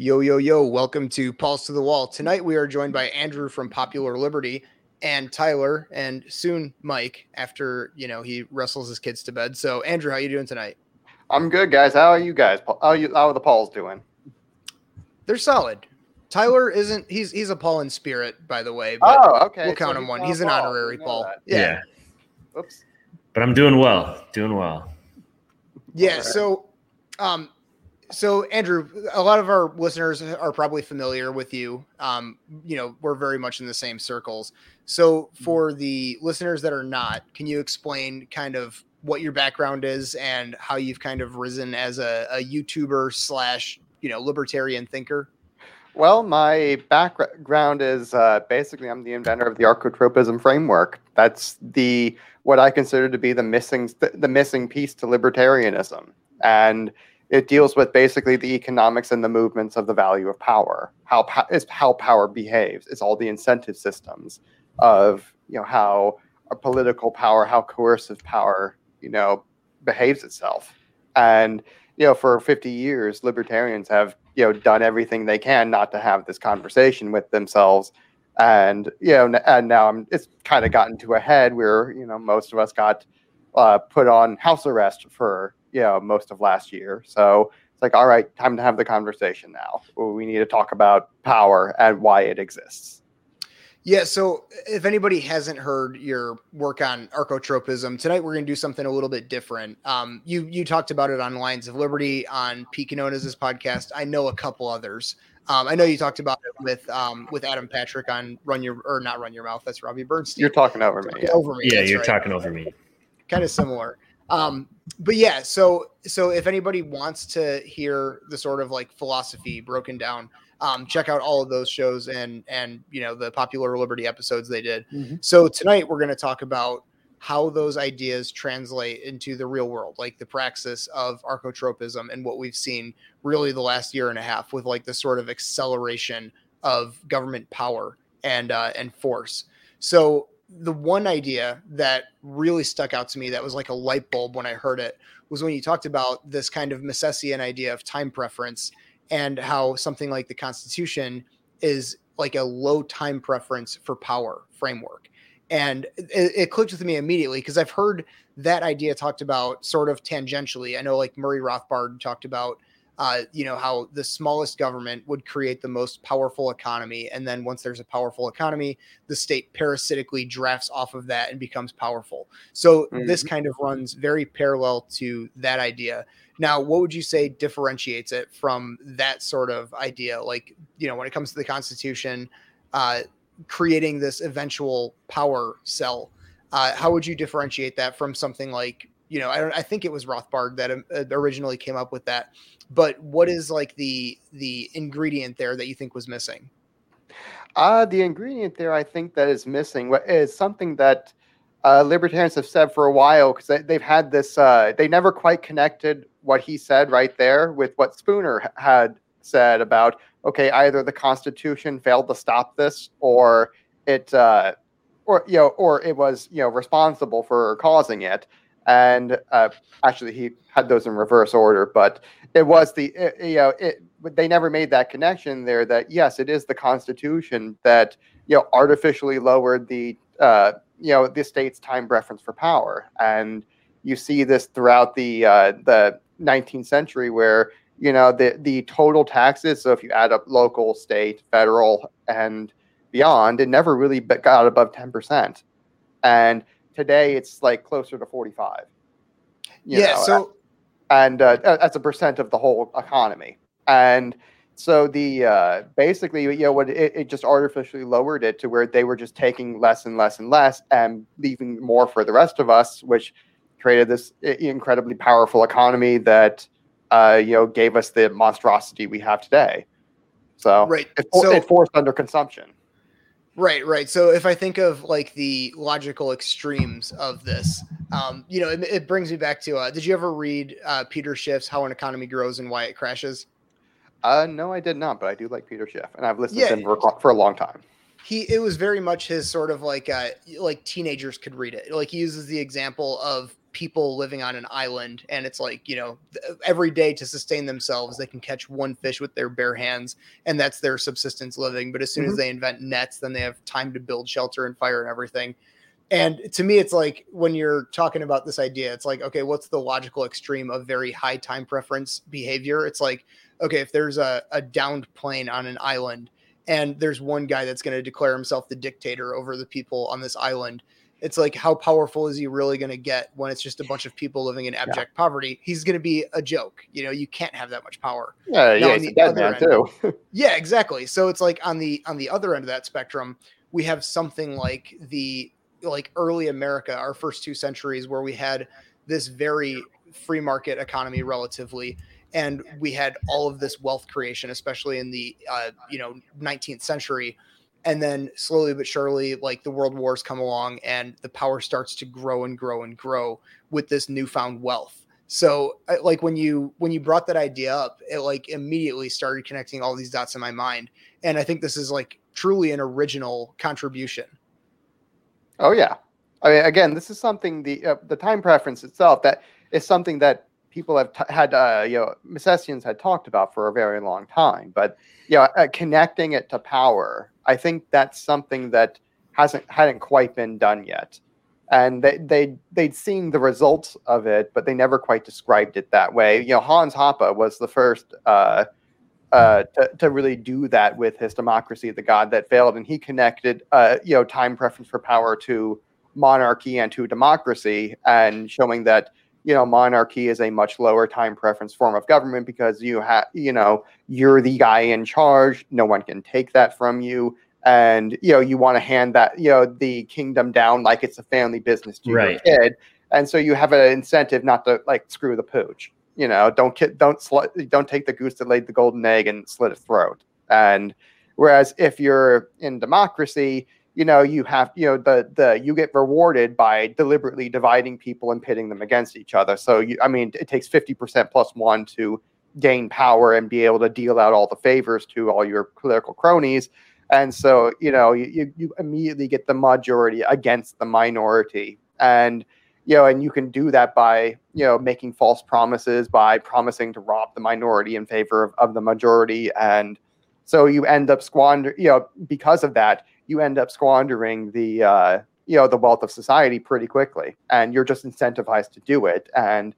Yo, yo, yo, welcome to Pauls to the Wall. Tonight we are joined by Andrew from Popular Liberty and Tyler and soon Mike after, you know, he wrestles his kids to bed. So, Andrew, how you doing tonight? I'm good, guys. How are you guys? How are you how are the Pauls doing? They're solid. Tyler isn't he's he's a Paul in spirit, by the way. But oh, okay. We'll count so him one. He's an honorary Paul. Yeah. yeah. Oops. But I'm doing well. Doing well. Yeah, right. so um so Andrew, a lot of our listeners are probably familiar with you. Um, you know, we're very much in the same circles. So mm-hmm. for the listeners that are not, can you explain kind of what your background is and how you've kind of risen as a, a YouTuber slash, you know, libertarian thinker? Well, my background is uh, basically I'm the inventor of the archotropism framework. That's the what I consider to be the missing the missing piece to libertarianism, and it deals with basically the economics and the movements of the value of power. How is how power behaves. It's all the incentive systems of you know how a political power, how coercive power you know behaves itself, and you know for 50 years libertarians have you know done everything they can not to have this conversation with themselves and you know and now I'm, it's kind of gotten to a head where you know most of us got uh, put on house arrest for you know most of last year so it's like all right time to have the conversation now we need to talk about power and why it exists yeah. So if anybody hasn't heard your work on archotropism, tonight we're going to do something a little bit different. Um, you you talked about it on Lines of Liberty on Pete Quinones' podcast. I know a couple others. Um, I know you talked about it with um, with Adam Patrick on Run Your or not Run Your Mouth. That's Robbie Bernstein. You're talking over me. Yeah. Over me. Yeah, you're right. talking over me. Kind of similar. Um, but yeah, so so if anybody wants to hear the sort of like philosophy broken down, um, check out all of those shows and and you know the popular liberty episodes they did mm-hmm. so tonight we're going to talk about how those ideas translate into the real world like the praxis of archotropism and what we've seen really the last year and a half with like the sort of acceleration of government power and uh, and force so the one idea that really stuck out to me that was like a light bulb when i heard it was when you talked about this kind of Misesian idea of time preference and how something like the Constitution is like a low time preference for power framework. And it, it clicked with me immediately because I've heard that idea talked about sort of tangentially. I know like Murray Rothbard talked about uh, you know how the smallest government would create the most powerful economy and then once there's a powerful economy the state parasitically drafts off of that and becomes powerful. So mm-hmm. this kind of runs very parallel to that idea. Now what would you say differentiates it from that sort of idea? Like you know when it comes to the constitution uh, creating this eventual power cell uh, how would you differentiate that from something like you know, I don't. I think it was Rothbard that um, uh, originally came up with that. But what is like the the ingredient there that you think was missing? Uh, the ingredient there, I think that is missing is something that uh, libertarians have said for a while because they, have had this. Uh, they never quite connected what he said right there with what Spooner had said about okay, either the Constitution failed to stop this, or it, uh, or you know, or it was you know responsible for causing it and uh, actually he had those in reverse order but it was the it, you know it they never made that connection there that yes it is the constitution that you know artificially lowered the uh, you know the state's time preference for power. And you see this throughout the uh, the 19th century where you know the the total taxes so if you add up local state federal and beyond it never really got above 10% and today it's like closer to 45 yeah know, so and uh, as a percent of the whole economy. And so the uh, basically you know what it, it, just artificially lowered it to where they were just taking less and less and less and leaving more for the rest of us which created this incredibly powerful economy that uh, you know gave us the monstrosity we have today. So right. it, so, it forced under consumption Right, right. So if I think of like the logical extremes of this, um, you know, it, it, brings me back to. Uh, did you ever read uh, Peter Schiff's "How an Economy Grows and Why It Crashes"? Uh, no, I did not, but I do like Peter Schiff, and I've listened yeah, to him for, for a long time. He, it was very much his sort of like, uh, like teenagers could read it. Like he uses the example of people living on an island and it's like you know every day to sustain themselves they can catch one fish with their bare hands and that's their subsistence living. But as soon mm-hmm. as they invent nets then they have time to build shelter and fire and everything. And to me it's like when you're talking about this idea it's like okay what's the logical extreme of very high time preference behavior? It's like okay if there's a, a downed plane on an island and there's one guy that's going to declare himself the dictator over the people on this island it's like how powerful is he really going to get when it's just a bunch of people living in abject yeah. poverty? He's going to be a joke you know you can't have that much power. Yeah yeah he's a dead man end, too. Yeah exactly so it's like on the on the other end of that spectrum we have something like the like early america our first two centuries where we had this very free market economy relatively and we had all of this wealth creation especially in the uh, you know 19th century and then slowly but surely like the world wars come along and the power starts to grow and grow and grow with this newfound wealth. So like when you when you brought that idea up it like immediately started connecting all these dots in my mind. And i think this is like truly an original contribution. Oh yeah. I mean again this is something the uh, the time preference itself that is something that people have t- had, uh, you know, Misesians had talked about for a very long time. But, you know, uh, connecting it to power, I think that's something that hasn't hadn't quite been done yet. And they, they they'd seen the results of it, but they never quite described it that way. You know, Hans Hoppe was the first uh, uh, to, to really do that with his democracy, the god that failed, and he connected, uh, you know, time preference for power to monarchy and to democracy, and showing that you know monarchy is a much lower time preference form of government because you have you know you're the guy in charge no one can take that from you and you know you want to hand that you know the kingdom down like it's a family business to right. your kid and so you have an incentive not to like screw the pooch you know don't don't sl- don't take the goose that laid the golden egg and slit its throat and whereas if you're in democracy you know you have you know the the you get rewarded by deliberately dividing people and pitting them against each other. So you i mean it takes 50% plus one to gain power and be able to deal out all the favors to all your political cronies. And so you know you, you immediately get the majority against the minority. And you know and you can do that by you know making false promises by promising to rob the minority in favor of, of the majority. And so you end up squander you know because of that you end up squandering the uh, you know the wealth of society pretty quickly, and you're just incentivized to do it. And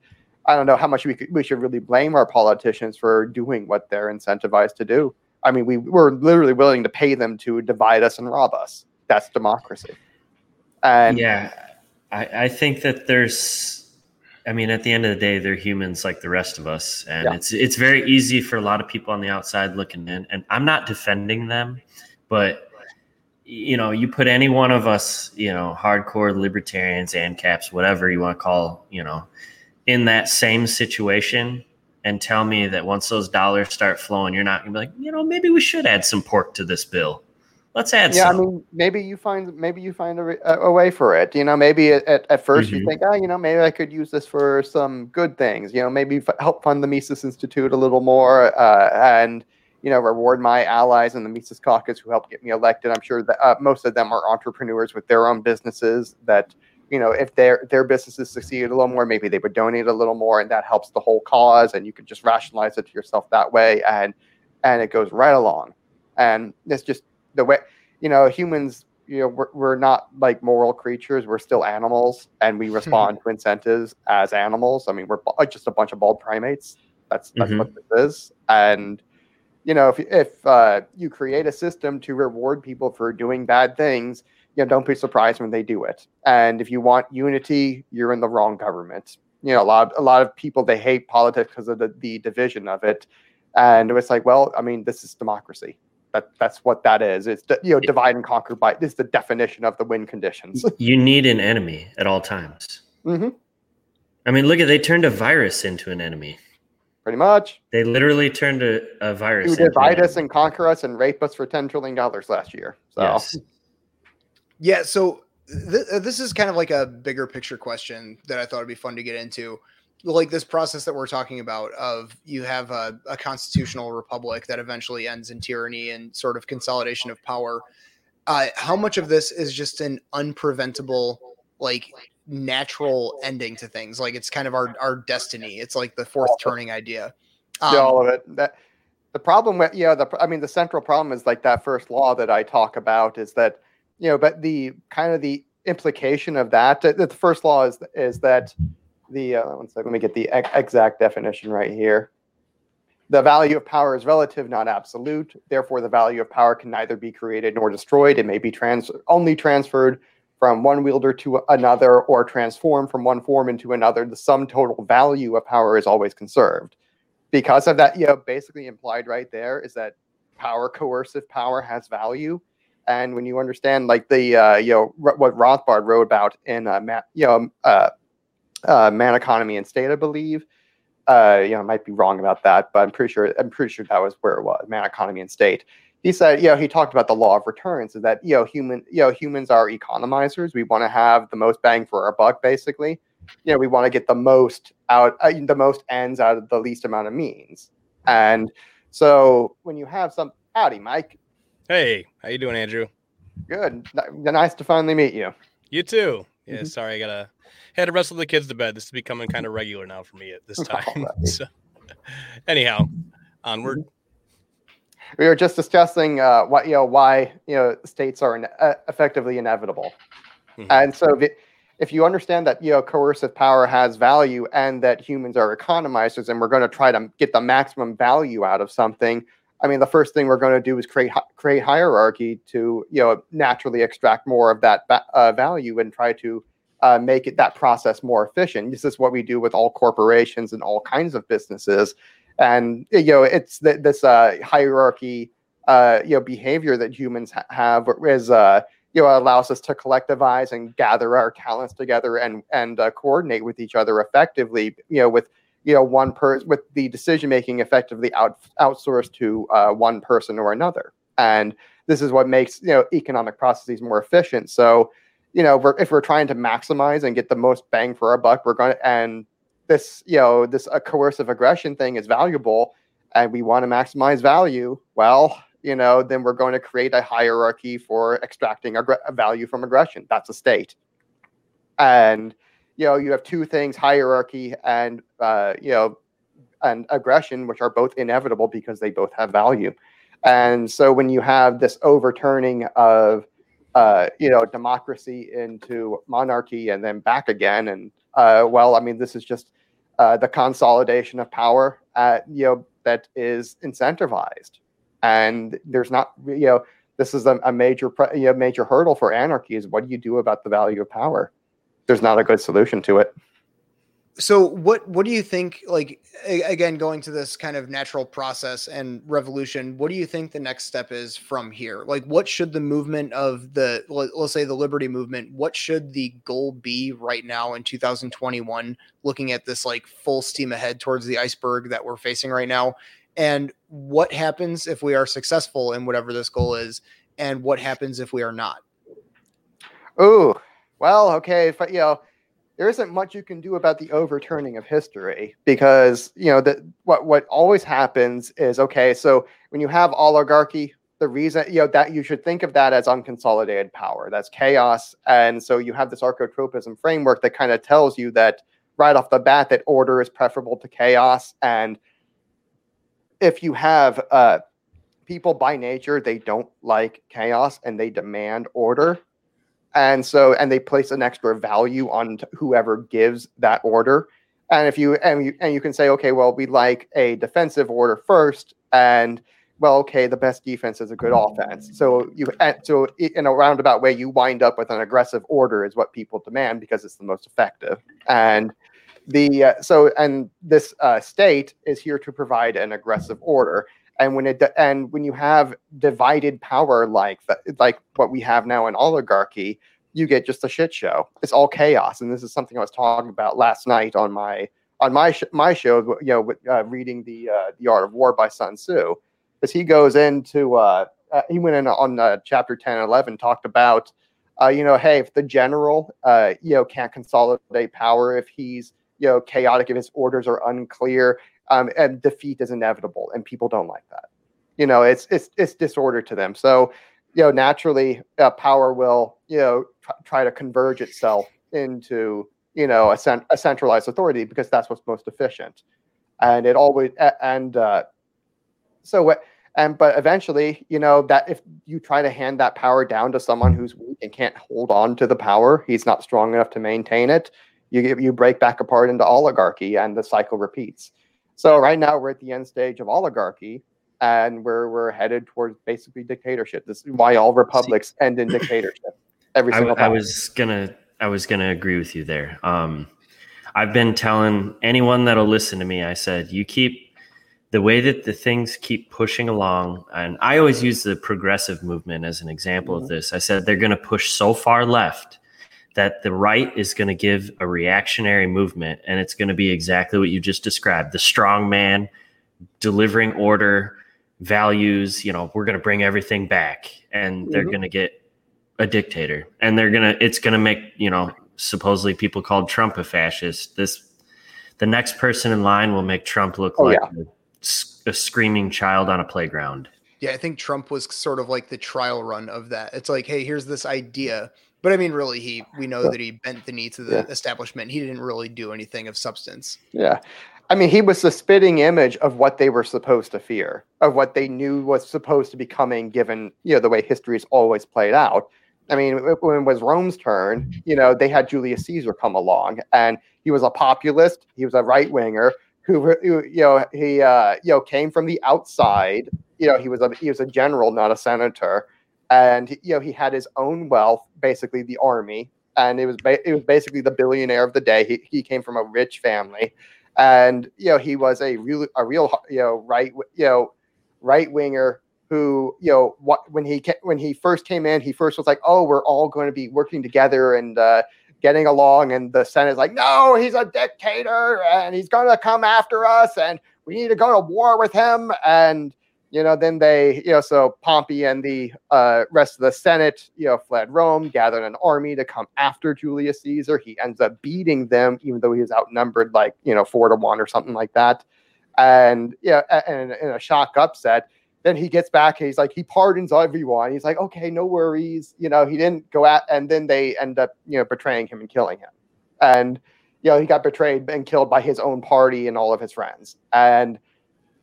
I don't know how much we could, we should really blame our politicians for doing what they're incentivized to do. I mean, we we're literally willing to pay them to divide us and rob us. That's democracy. And yeah, I, I think that there's I mean, at the end of the day, they're humans like the rest of us, and yeah. it's it's very easy for a lot of people on the outside looking in. And I'm not defending them, but you know, you put any one of us, you know, hardcore libertarians, ANCAPs, whatever you want to call, you know, in that same situation and tell me that once those dollars start flowing, you're not gonna be like, you know, maybe we should add some pork to this bill. Let's add. Yeah, some. I mean, maybe you find maybe you find a, a way for it. You know, maybe at, at 1st mm-hmm. you think, oh, you know, maybe I could use this for some good things. You know, maybe f- help fund the Mises Institute a little more, uh, and you know, reward my allies in the Mises Caucus who helped get me elected. I'm sure that uh, most of them are entrepreneurs with their own businesses that, you know, if their their businesses succeed a little more, maybe they would donate a little more, and that helps the whole cause. And you can just rationalize it to yourself that way, and and it goes right along. And it's just the way, you know, humans. You know, we're, we're not like moral creatures. We're still animals, and we respond to incentives as animals. I mean, we're just a bunch of bald primates. That's that's mm-hmm. what this is, and you know, if if uh, you create a system to reward people for doing bad things, you know, don't be surprised when they do it. And if you want unity, you're in the wrong government. You know, a lot of, a lot of people they hate politics because of the, the division of it, and it's like, well, I mean, this is democracy. That that's what that is. It's you know, divide and conquer by this is the definition of the win conditions. you need an enemy at all times. Mm-hmm. I mean, look at they turned a virus into an enemy. Pretty much. They literally turned a, a virus. To divide us and conquer us and rape us for ten trillion dollars last year. So. Yes. Yeah. So th- uh, this is kind of like a bigger picture question that I thought would be fun to get into. Like this process that we're talking about of you have a, a constitutional republic that eventually ends in tyranny and sort of consolidation of power. Uh, how much of this is just an unpreventable like natural ending to things. Like it's kind of our our destiny. It's like the fourth turning idea. Um, yeah, all of it. That the problem with yeah, the I mean the central problem is like that first law that I talk about is that you know, but the kind of the implication of that, that the first law is is that the uh, one second, let me get the exact definition right here. The value of power is relative, not absolute. Therefore, the value of power can neither be created nor destroyed. It may be trans- only transferred from one wielder to another or transform from one form into another. The sum total value of power is always conserved. Because of that, you know, basically implied right there is that power, coercive power, has value. And when you understand, like the uh, you know what Rothbard wrote about in uh, ma- you know uh, uh, Man, Economy, and State, I believe, uh, you know, I might be wrong about that, but I'm pretty sure I'm pretty sure that was where it was, man, economy and state. He said, you know, he talked about the law of returns, is that you know, human, you know, humans are economizers. We want to have the most bang for our buck, basically. You know, we want to get the most out, uh, the most ends out of the least amount of means. And so when you have some, howdy, Mike. Hey, how you doing, Andrew? Good. Nice to finally meet you. You too. Yeah, mm-hmm. sorry, I gotta had to wrestle the kids to bed. This is becoming kind of regular now for me at this time. so, anyhow, onward. We were just discussing uh, what you know why you know states are in, uh, effectively inevitable, mm-hmm. and so if, if you understand that you know coercive power has value and that humans are economizers and we're going to try to get the maximum value out of something, I mean, the first thing we're going to do is create create hierarchy to you know naturally extract more of that uh, value and try to uh, make it that process more efficient. This is what we do with all corporations and all kinds of businesses, and you know it's th- this uh, hierarchy, uh, you know, behavior that humans ha- have is uh, you know allows us to collectivize and gather our talents together and and uh, coordinate with each other effectively. You know, with you know one person with the decision making effectively out outsourced to uh, one person or another, and this is what makes you know economic processes more efficient. So you know, we're, if we're trying to maximize and get the most bang for our buck, we're going to, and this, you know, this uh, coercive aggression thing is valuable and we want to maximize value. Well, you know, then we're going to create a hierarchy for extracting ag- value from aggression. That's a state. And, you know, you have two things hierarchy and, uh, you know, and aggression, which are both inevitable because they both have value. And so when you have this overturning of uh, you know, democracy into monarchy and then back again. And uh, well, I mean, this is just uh, the consolidation of power, at, you know, that is incentivized, and there's not, you know, this is a, a major, you know, major hurdle for anarchy. Is what do you do about the value of power? There's not a good solution to it so what what do you think like again going to this kind of natural process and revolution what do you think the next step is from here? Like what should the movement of the let's say the liberty movement what should the goal be right now in 2021 looking at this like full steam ahead towards the iceberg that we're facing right now? And what happens if we are successful in whatever this goal is and what happens if we are not? Oh well okay if you know there isn't much you can do about the overturning of history because you know that what what always happens is okay so when you have oligarchy the reason you know that you should think of that as unconsolidated power. That's chaos. And so you have this archotropism framework that kind of tells you that right off the bat that order is preferable to chaos. And if you have uh, people by nature they don't like chaos and they demand order and so and they place an extra value on whoever gives that order. And if you and you and you can say okay well we like a defensive order first and well okay the best defense is a good offense. So you so in a roundabout way you wind up with an aggressive order is what people demand because it's the most effective. And the uh, so and this uh, state is here to provide an aggressive order and when it and when you have divided power like like what we have now in oligarchy, you get just a shit show. It's all chaos, and this is something I was talking about last night on my on my sh- my show. You know, with, uh, reading the uh, the Art of War by Sun Tzu, as he goes into uh, uh, he went in on uh, chapter 10 and 11 talked about uh, you know hey if the general you know can't consolidate power if he's you know chaotic if his orders are unclear um, and defeat is inevitable, and people don't like that. You know, it's it's it's disorder to them. So, you know, naturally, uh, power will you know tr- try to converge itself into you know a, cent- a centralized authority because that's what's most efficient and it always and uh, so what and but eventually you know that if you try to hand that power down to someone who's weak and can't hold on to the power he's not strong enough to maintain it you you break back apart into oligarchy and the cycle repeats so right now we're at the end stage of oligarchy and we're we're headed towards basically dictatorship this is why all republics end in dictatorship every single I, I was gonna i was gonna agree with you there um I've been telling anyone that'll listen to me, I said, you keep the way that the things keep pushing along. And I always use the progressive movement as an example mm-hmm. of this. I said they're going to push so far left that the right is going to give a reactionary movement. And it's going to be exactly what you just described the strong man delivering order, values. You know, we're going to bring everything back. And mm-hmm. they're going to get a dictator and they're going to, it's going to make, you know, supposedly people called Trump a fascist. This the next person in line will make Trump look oh, like yeah. a, a, screaming child on a playground. Yeah, I think Trump was sort of like the trial run of that. It's like, hey, here's this idea. But I mean, really, he we know that he bent the knee to the yeah. establishment. He didn't really do anything of substance. Yeah. I mean, he was the spitting image of what they were supposed to fear, of what they knew was supposed to be coming, given you know the way history is always played out. I mean, when it was Rome's turn, you know, they had Julius Caesar come along, and he was a populist. He was a right winger who, who, you know, he, uh, you know, came from the outside. You know, he was a he was a general, not a senator, and you know, he had his own wealth, basically the army, and it was ba- it was basically the billionaire of the day. He he came from a rich family, and you know, he was a real a real you know right you know right winger who you know what when he when he first came in he first was like oh we're all going to be working together and uh, getting along. And the senate's like no he's a dictator and he's going to come after us and we need to go to war with him. And you know then they you know so pompey and the uh, rest of the senate you know fled rome gathered an army to come after julius caesar. He ends up beating them even though he was outnumbered like you know four to one or something like that. And yeah and in a shock upset then he gets back he's like he pardons everyone. He's like okay no worries. You know he didn't go at and then they end up you know betraying him and killing him. And you know he got betrayed and killed by his own party and all of his friends. And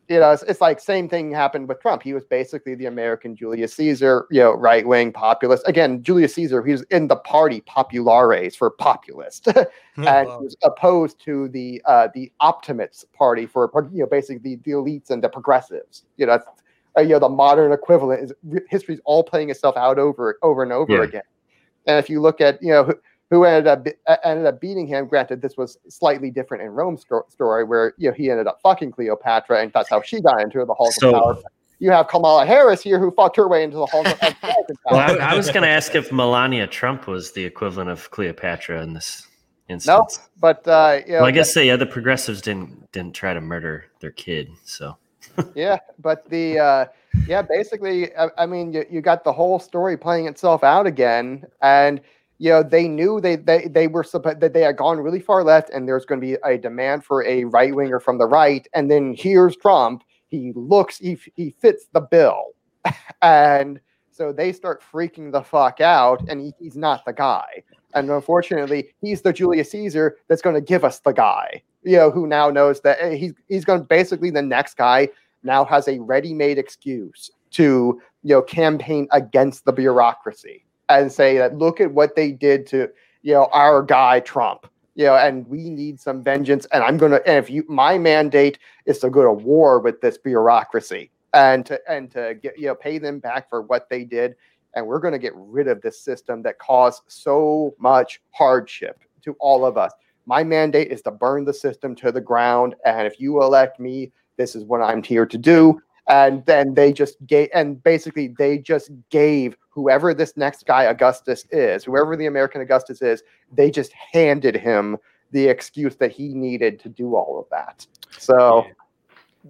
you know it's, it's like same thing happened with trump he was basically the american julius caesar you know right-wing populist again julius caesar he was in the party populares for populist and wow. he was opposed to the uh the optimates party for you know basically the, the elites and the progressives you know uh, you know the modern equivalent is history's all playing itself out over over and over yeah. again. And if you look at you know who, who ended up ended up beating him, granted this was slightly different in Rome's sto- story where you know he ended up fucking Cleopatra and that's how she got into the halls so, of power. You have Kamala Harris here who fucked her way into the halls of power. well, I, I was going to ask if Melania Trump was the equivalent of Cleopatra in this instance. No, but uh, you know, well, I guess the other progressives didn't didn't try to murder their kid, so yeah, but the uh, yeah, basically, I, I mean, you, you got the whole story playing itself out again, and you know they knew they they they were supposed that they had gone really far left, and there's going to be a demand for a right winger from the right, and then here's Trump. He looks he he fits the bill, and so they start freaking the fuck out, and he, he's not the guy. And unfortunately, he's the Julius Caesar that's going to give us the guy, you know, who now knows that eh, he's he's going basically the next guy now has a ready-made excuse to you know campaign against the bureaucracy and say that look at what they did to you know our guy Trump you know and we need some vengeance and I'm to and if you my mandate is to go to war with this bureaucracy and to and to get you know pay them back for what they did and we're to get rid of this system that caused so much hardship to all of us my mandate is to burn the system to the ground and if you elect me this is what I'm here to do. And then they just gave, and basically they just gave whoever this next guy Augustus is, whoever the American Augustus is, they just handed him the excuse that he needed to do all of that. So,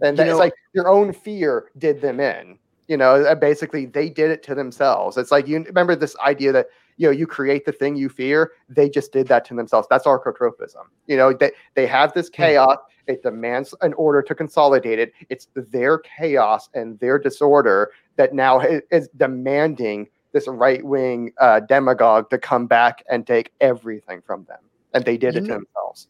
and it's like your own fear did them in. You know, uh, basically they did it to themselves. It's like you remember this idea that you know you create the thing you fear. They just did that to themselves. That's archotropism. You know, they they have this hmm. chaos. It demands an order to consolidate it. It's their chaos and their disorder that now is demanding this right wing uh, demagogue to come back and take everything from them, and they did You it to know- themselves.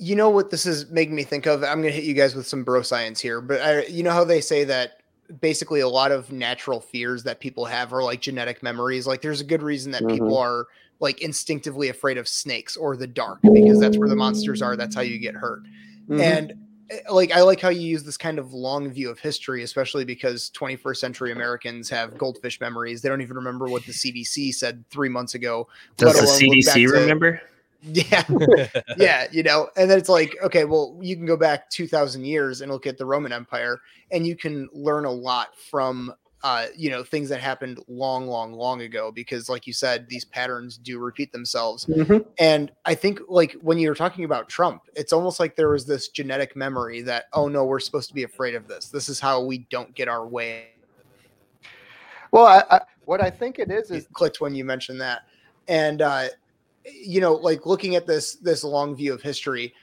You know what this is making me think of? I'm going to hit you guys with some bro science here, but I, you know how they say that basically a lot of natural fears that people have are like genetic memories. Like there's a good reason that people are like instinctively afraid of snakes or the dark because that's where the monsters are. That's how you get hurt. Mhm. And eh, like I like how you use this kind of long view of history, especially because 21st century Americans have goldfish memories. They don't even remember what the CDC said three months ago. Does the alone look back CDC to- remember? Yeah, yeah, you know, and then it's like, okay, well, you can go back 2000 years and look at the Roman Empire and you can learn a lot from uh, you know, things that happened long, long, long ago because like you said, these patterns do repeat themselves. Mhm. And I think like when you were talking about Trump, it's almost like there was this genetic memory that, oh no, we're supposed to be afraid of this. This is how we don't get our way. Well, I, I, what I think it is is It clicked when you mentioned that. And uh you know, like looking at this this long view of history,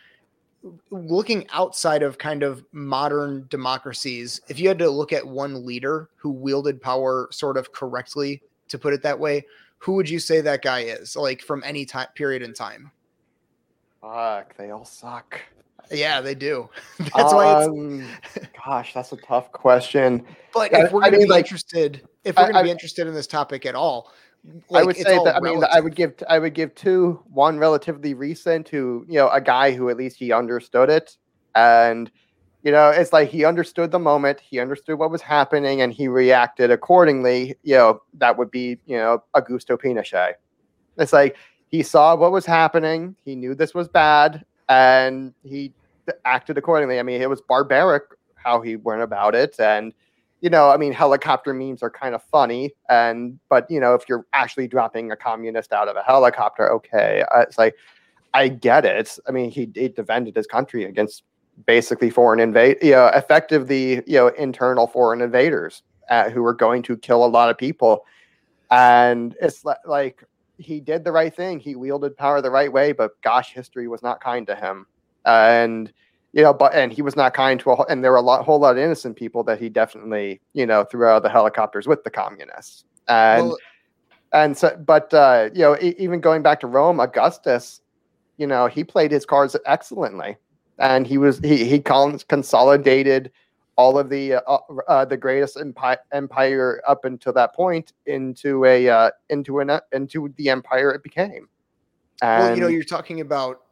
looking outside of kind of modern democracies, if you had to look at one leader who wielded power sort of correctly, to put it that way, who would you say that guy is? Like from any time period in time? fuck, they all suck. Yeah, they do. That's why it's Um, gosh, that's a tough question. But I- if we're going to mean, be like, interested, if we're I- going to I- be interested in this topic at all, I would say that I mean I would give I would give two one relatively recent who you know a guy who at least he understood it. And you know it's like he understood the moment he understood what was happening and he reacted accordingly you know that would be you know Augusto Pinochet. It's like he saw what was happening he knew this was bad and he acted accordingly. I mean it was barbaric how he went about it and you know, I mean, helicopter memes are kind of funny, and but you know, if you're actually dropping a communist out of a helicopter, okay, uh, it's like I get it. I mean, he, he defended his country against basically foreign invade, you know, effectively, you know, internal foreign invaders uh, who were going to kill a lot of people, and it's li- like he did the right thing. He wielded power the right way, but gosh, history was not kind to him, and you know, but and he was not kind to a whole, and there were a lot, whole lot of innocent people that he definitely, you know, threw out of the helicopters with the communists, and Well, and so, but uh, you know, e- even going back to Rome, Augustus, you know, he played his cards excellently, and he was he he cons- consolidated all of the uh, uh, the greatest empire empire up until that point into a uh, into an into the empire it became. And well, you know, you're talking about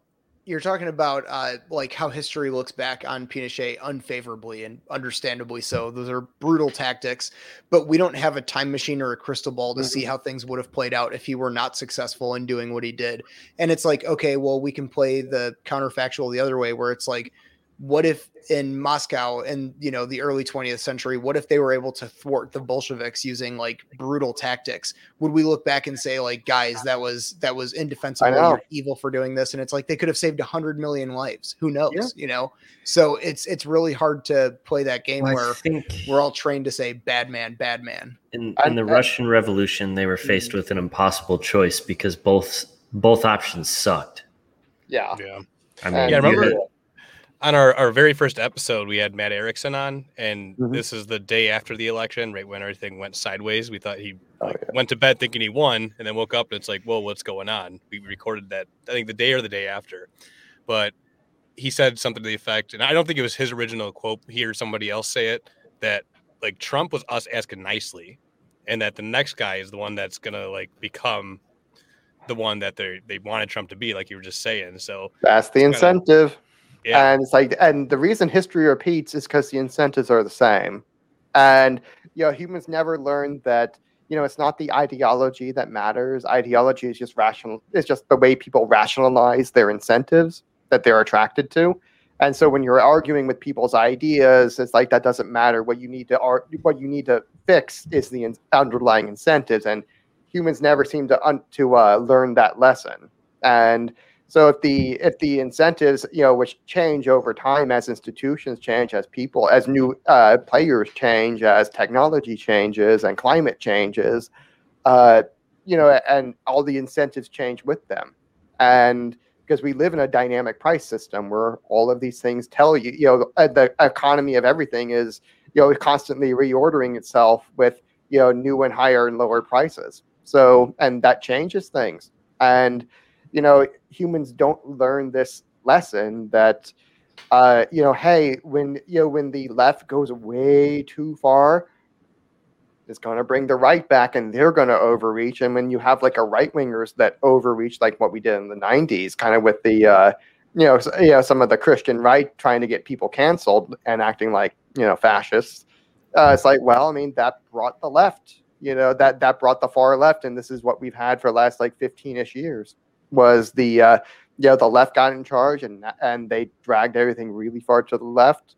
you're talking about uh, like how history looks back on Pinochet unfavorably and understandably so. Those are brutal tactics, but we don't have a time machine or a crystal ball to see how things would have played out if he were not successful in doing what he did. And it's like, okay, well, we can play the counterfactual the other way, where it's like, what if in Moscow in you know the early 20th century, what if they were able to thwart the Bolsheviks using like brutal tactics? Would we look back and say like, guys, that was that was indefensible, you're evil for doing this? And it's like they could have saved a hundred million lives. Who knows? Yeah. You know, so it's it's really hard to play that game Well, where think we're all trained to say bad man, bad man. in, I- in the I- Russian Revolution, they were faced mm. with an impossible choice because both both options sucked. yeah, Yeah. I mean, Yeah, remember had- on our, our very first episode, we had Matt Erickson on, and Mhm. this is the day after the election, right when everything went sideways. We thought he Oh, like, yeah. went to bed thinking he won, and then woke up and it's like, whoa, what's going on? We recorded that, I think the day or the day after. But he said something to the effect, and I don't think it was his original quote. He or somebody else say it that like Trump was us asking nicely, and that the next guy is the one that's gonna like become the one that they they wanted Trump to be, like you were just saying. So that's the It's kinda- incentive. Yeah, And it's like, and the reason history repeats is because the incentives are the same. And you know, humans never learn that. You know, it's not the ideology that matters. Ideology is just rational. It's just the way people rationalize their incentives that they're attracted to. And so, when you're arguing with people's ideas, it's like that doesn't matter. What you need to ar- what you need to fix is the in- underlying incentives. And humans never seem to un- to uh, learn that lesson. And so if the if the incentives, you know, which change over time as institutions change, as people, as new uh, players change, as technology changes and climate changes, uh, you know, and all the incentives change with them, and because we live in a dynamic price system where all of these things tell you, you know, uh, the economy of everything is, you know, constantly reordering itself with you know new and higher and lower prices. So and that changes things. And you know humans don't learn this lesson that uh, you know hey when you know when the left goes way too far it's going to bring the right back and they're going to overreach. And when you have like a right wingers that overreach, like what we did in the 90s, kind of with the, uh, you know, you know, some of the Christian right trying to get people canceled and acting like, you know, fascists. Uh, it's like, well, I mean, that brought the left, you know, that that brought the far left, and this is what we've had for the last like 15ish years. Was the uh, you know the left got in charge and and they dragged everything really far to the left,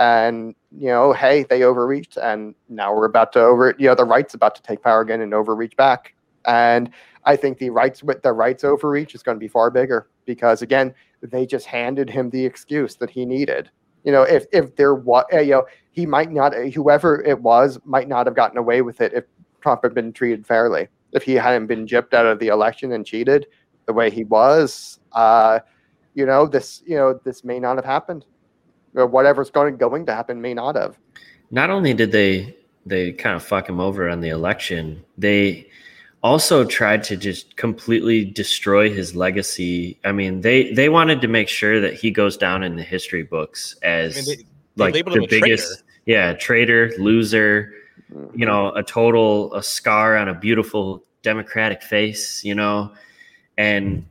and you know, hey, they overreached, and now we're about to over. You know, the right's about to take power again and overreach back. And I think the rights with the rights overreach is going to be far bigger because again, they just handed him the excuse that he needed. You know, if if there was, you know, he might not, whoever it was, might not have gotten away with it if Trump had been treated fairly. If he hadn't been gypped out of the election and cheated the way he was, uh, you know, this, you know, this may not have happened or whatever's going going to happen may not have. Not only did they they kind of fuck him over on the election, they also tried to just completely destroy his legacy. I mean, they they wanted to make sure that he goes down in the history books as I mean, they, like the biggest, traitor. yeah, traitor, loser. You know, a total a scar on a beautiful democratic face. You know, and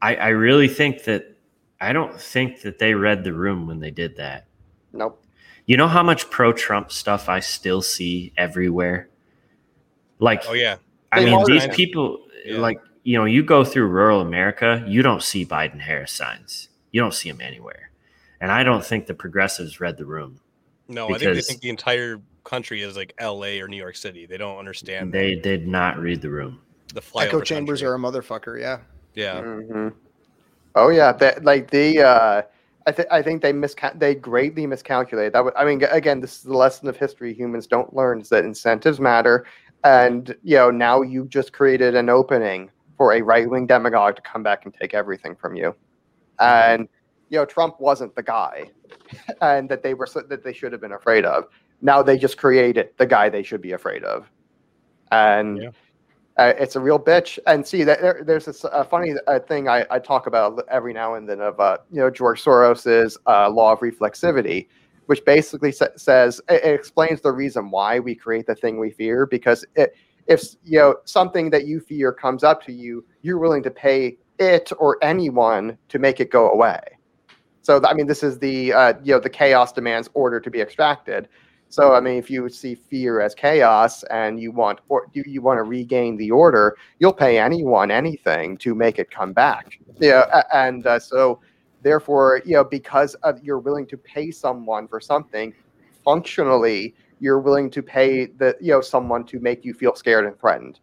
I, I really think that I don't think that they read the room when they did that. Nope. You know how much pro Trump stuff I still see everywhere? Like, oh, yeah. I they mean, these people, yeah. like, you know, you go through rural America, you don't see Biden Harris signs. You don't see them anywhere. And I don't think the progressives read the room. No, I think they think the entire country is like LA or New York City. They don't understand. They that. did not read the room. The echo chambers country. are a motherfucker. Yeah. Yeah. Mm-hmm. Oh yeah, that like the uh, I think I think they misca- they greatly miscalculated. That w- I mean, again, this is the lesson of history humans don't learn is that incentives matter, and you know now you just created an opening for a right wing demagogue to come back and take everything from you, and you know Trump wasn't the guy, and that they were that they should have been afraid of. Now they just created the guy they should be afraid of, and. Yeah uh, it's a real bitch. And see, there, there's this uh, funny uh, thing I, I, talk about every now and then of uh, you know George Soros's uh, law of reflexivity, which basically sa- says it, it, explains the reason why we create the thing we fear. Because it, if you know something that you fear comes up to you, you're willing to pay it or anyone to make it go away. So I mean, this is the uh, you know the chaos demands order to be extracted. So I mean, if you see fear as chaos and you want or you, you want to regain the order, you'll pay anyone anything to make it come back. Yeah, and uh, so therefore, you know, because of, you're willing to pay someone for something, functionally, you're willing to pay the you know someone to make you feel scared and threatened,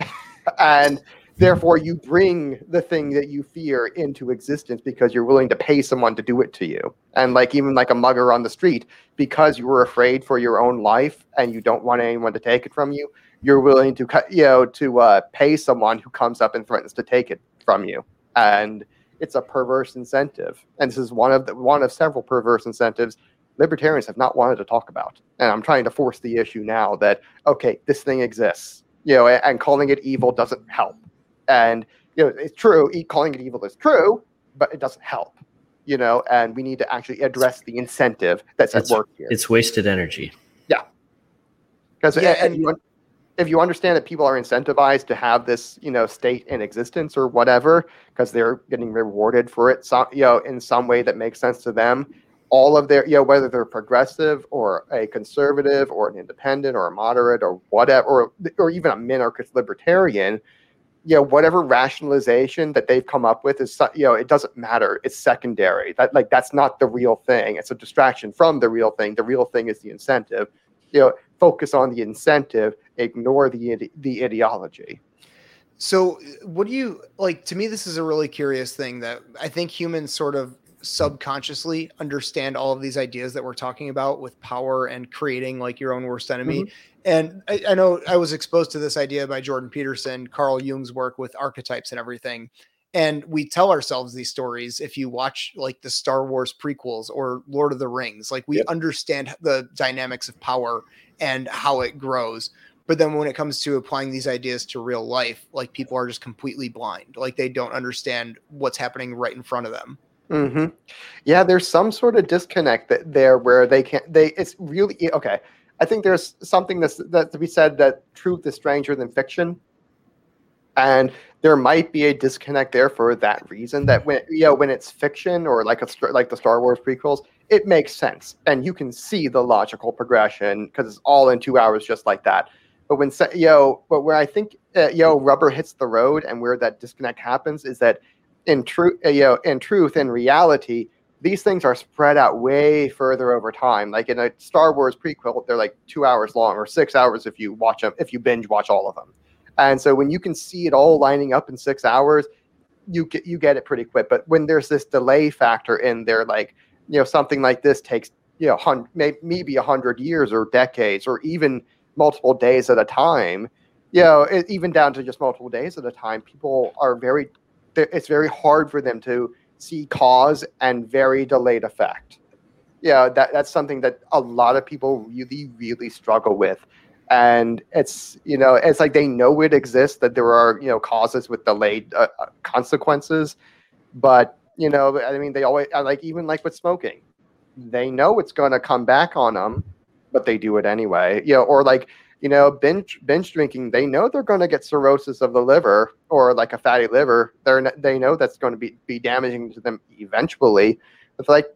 and Therefore, you bring the thing that you fear into existence because you're willing to pay someone to do it to you. And like even like a mugger on the street, because you were afraid for your own life and you don't want anyone to take it from you, you're willing to cut, you know, to uh, pay someone who comes up and threatens to take it from you. And it's a perverse incentive. And this is one of the one of several perverse incentives libertarians have not wanted to talk about. And I'm trying to force the issue now that okay, this thing exists, you know, and calling it evil doesn't help and you know, it's true. Calling it evil is true, but it doesn't help. You know, and we need to actually address the incentive that's it's, at work here. It's wasted energy. Yeah, because yeah, and you, if you understand that people are incentivized to have this, you know, state in existence or whatever, because they're getting rewarded for it, some, you know, in some way that makes sense to them, all of their, you know, whether they're progressive or a conservative or an independent or a moderate or whatever, or, or even a minarchist libertarian, you know whatever rationalization that they've come up with is you know it doesn't matter. It's secondary. That like that's not the real thing. It's a distraction from the real thing. The real thing is the incentive. You know focus on the incentive. Ignore the the ideology. So what do you like to me this is a really curious thing that i think humans sort of subconsciously understand all of these ideas that we're talking about with power and creating like your own worst enemy. Mm-hmm. And I, I, know I was exposed to this idea by Jordan Peterson, Carl Jung's work with archetypes and everything. And we tell ourselves these stories if you watch like the Star Wars prequels or Lord of the Rings, like we yep. understand the dynamics of power and how it grows. but then when it comes to applying these ideas to real life like people are just completely blind like they don't understand what's happening right in front of them mm-hmm. yeah there's some sort of disconnect that there where they can't they it's really okay. I think there's something that's that to be said that truth is stranger than fiction. And there might be a disconnect there for that reason that when you know when it's fiction or like a like the star wars prequels it makes sense. And you can see the logical progression because it's all in two hours just like that. But when yo, but where I think uh, yo rubber hits the road and where that disconnect happens is that in truth, uh, yo, in truth, in reality, these things are spread out way further over time. Like in a Star Wars prequel, they're like two hours long or six hours if you watch them, if you binge watch all of them. And so when you can see it all lining up in six hours, you get you get it pretty quick. But when there's this delay factor in there, like you know something like this takes you know hun- maybe a hundred years or decades or even multiple days at a time, you know, even down to just multiple days at a time, people are very, it's very hard for them to see cause and very delayed effect. Yeah, that, that's something that a lot of people really, really struggle with. And it's, you know, it's like they know it exists, that there are, you know, causes with delayed uh, uh consequences. But, you know, I mean, they always, like, even like with smoking, they know it's going to come back on them but they do it anyway. You know, or like you know, binge binge drinking, they know they're going to get cirrhosis of the liver or like a fatty liver. They're they know that's going to be be damaging to them eventually. It's like,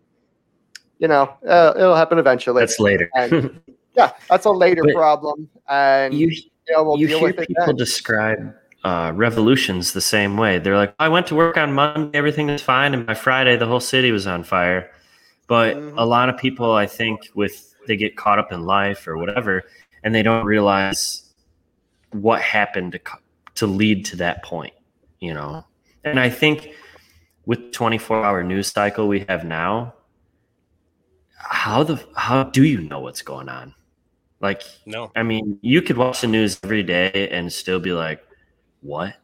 you know, uh, it'll happen eventually. That's later. And, yeah, that's a later but problem. And you, you, know, we'll you hear people describe uh, revolutions the same way. They're like, I went to work on Monday, everything was fine, and by Friday, the whole city was on fire. But mm-hmm. a lot of people, I think, with they get caught up in life or whatever, and they don't realize what happened to to lead to that point. You know, and I think with 24 hour news cycle we have now, how the how do you know what's going on? Like, no, I mean, you could watch the news every day and still be like, what?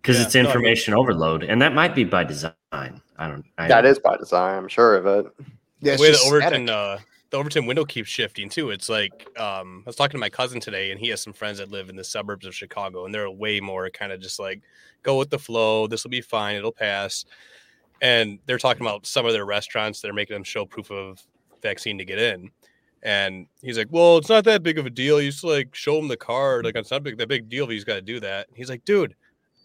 Because yeah, it's information no, I mean, overload, and that might be by design. I don't. I that don't. is by design. I'm sure of it. Yeah, the way the Overton uh, the Overton window keeps shifting too. It's like um, I was talking to my cousin today, and he has some friends that live in the suburbs of Chicago, and they're way more kind of just like go with the flow. This will be fine. It'll pass. And they're talking about some of their restaurants that are making them show proof of vaccine to get in. And he's like, "Well, it's not that big of a deal. You just like show them the card. Like it's not big, that big deal. If he's got to do that." He's like, "Dude."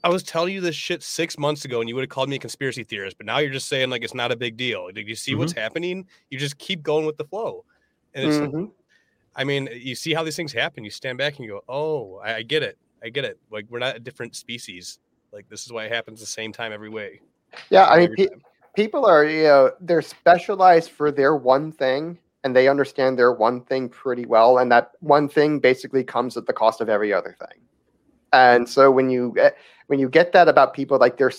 I was telling you this shit six months ago, and you would have called me a conspiracy theorist. But now you're just saying like it's not a big deal. Did you see mm-hmm. what's happening? You just keep going with the flow. And mm-hmm. I mean, you see how these things happen. You stand back and you go, "Oh, I, I, get it. I get it. Like we're not a different species. Like this is why it happens the same time every way." Yeah, I mean, pe- people are you know they're specialized for their one thing, and they understand their one thing pretty well, and that one thing basically comes at the cost of every other thing. And so when you get, when you get that about people, like they're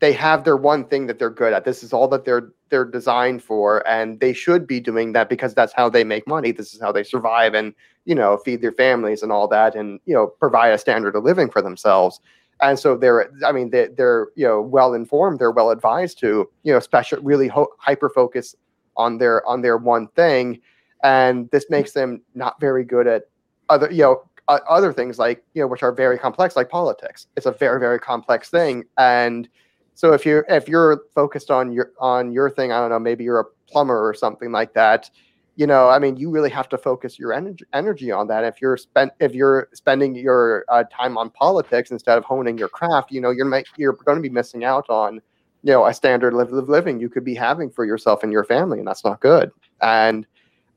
they have their one thing that they're good at. This is all that they're they're designed for, and they should be doing that because that's how they make money. This is how they survive and you know feed their families and all that, and you know provide a standard of living for themselves. And so they're, I mean, they, they're you know well informed, they're well advised to you know special really ho- hyper focus on their on their one thing, and this makes them not very good at other you know uh, other things like you know which are very complex like politics. It's a very very complex thing. And so if you're if you're focused on your on your thing i don't know maybe you're a plumber or something like that you know i mean you really have to focus your energy energy on that. If you're spent if you're spending your uh, time on politics instead of honing your craft you know you're you're going to be missing out on you know a standard level of living you could be having for yourself and your family and that's not good. And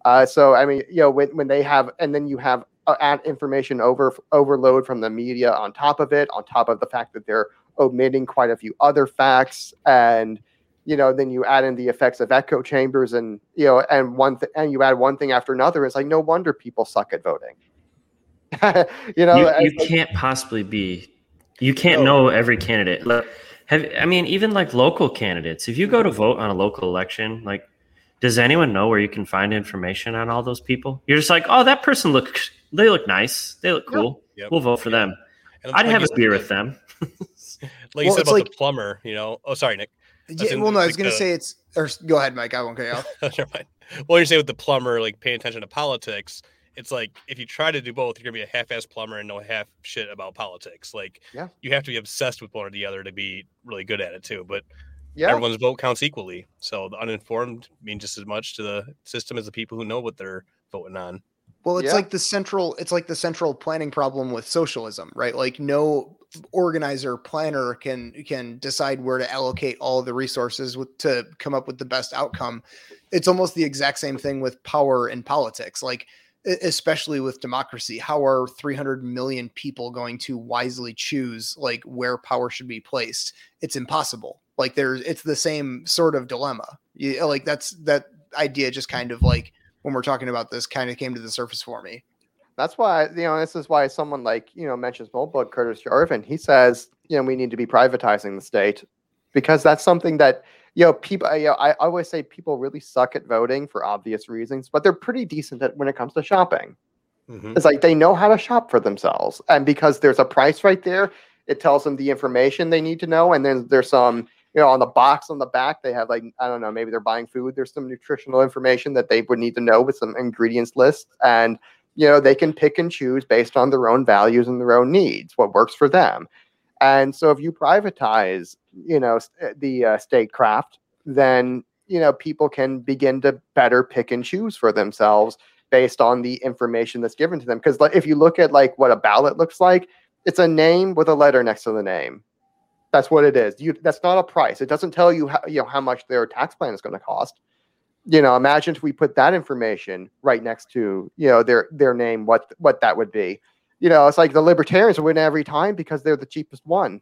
uh, so i mean you know when, when they have and then you have Uh, add information over overload from the media on top of it, on top of the fact that they're omitting quite a few other facts, and you know, then you add in the effects of echo chambers, and you know, and one th- and you add one thing after another. It's like no wonder people suck at voting. you know, you, you can't possibly be. You can't no. know every candidate. Like, have I mean, even like local candidates. If you go to vote on a local election, like does anyone know where you can find information on all those people? You're just like, oh, that person looks, they look nice, they look cool. Yep. We'll vote for yep. them. I'd like have a beer with them. like well, you said about like, the plumber, you know. Oh, sorry, Nick. Yeah, well, no, I was gonna say it's. Or go ahead, Mike. I won't cut you off. Never mind. Well, you're saying with the plumber, like paying attention to politics. it's like if you try to do both, you're gonna be a half-ass plumber and know half shit about politics. Like, yeah, you have to be obsessed with one or the other to be really good at it too. But yeah, everyone's vote counts equally. So the uninformed mean just as much to the system as the people who know what they're voting on. Well, it's yeah. like the central it's like the central planning problem with socialism, right? Like no organizer planner can can decide where to allocate all the resources with, to come up with the best outcome. It's almost the exact same thing with power and politics. Like especially with democracy how are 300 million people going to wisely choose like where power should be placed it's impossible like there's it's the same sort of dilemma you, like that's that idea just kind of like when we're talking about this kind of came to the surface for me that's why you know this is why someone like you know mentions Moldbug Curtis Yarvin he says you know we need to be privatizing the state because that's something that you know, people. You know, I always say people really suck at voting for obvious reasons, but they're pretty decent at when it comes to shopping. Mm-hmm. It's like they know how to shop for themselves, and because there's a price right there, it tells them the information they need to know, and then there's some. You know, on the box on the back, they have like I don't know, maybe they're buying food. There's some nutritional information that they would need to know with some ingredients list, and you know they can pick and choose based on their own values and their own needs, what works for them. And so if you privatize, you know, eh, the uh, statecraft, then you know people can begin to better pick and choose for themselves based on the information that's given to them. Because like if you look at like what a ballot looks like, it's a name with a letter next to the name. That's what it is. You that's not a price. It doesn't tell you how you know how much their tax plan is going to cost. You know, imagine if we put that information right next to you know their their name, what what that would be you know, it's like the libertarians win every time because they're the cheapest one.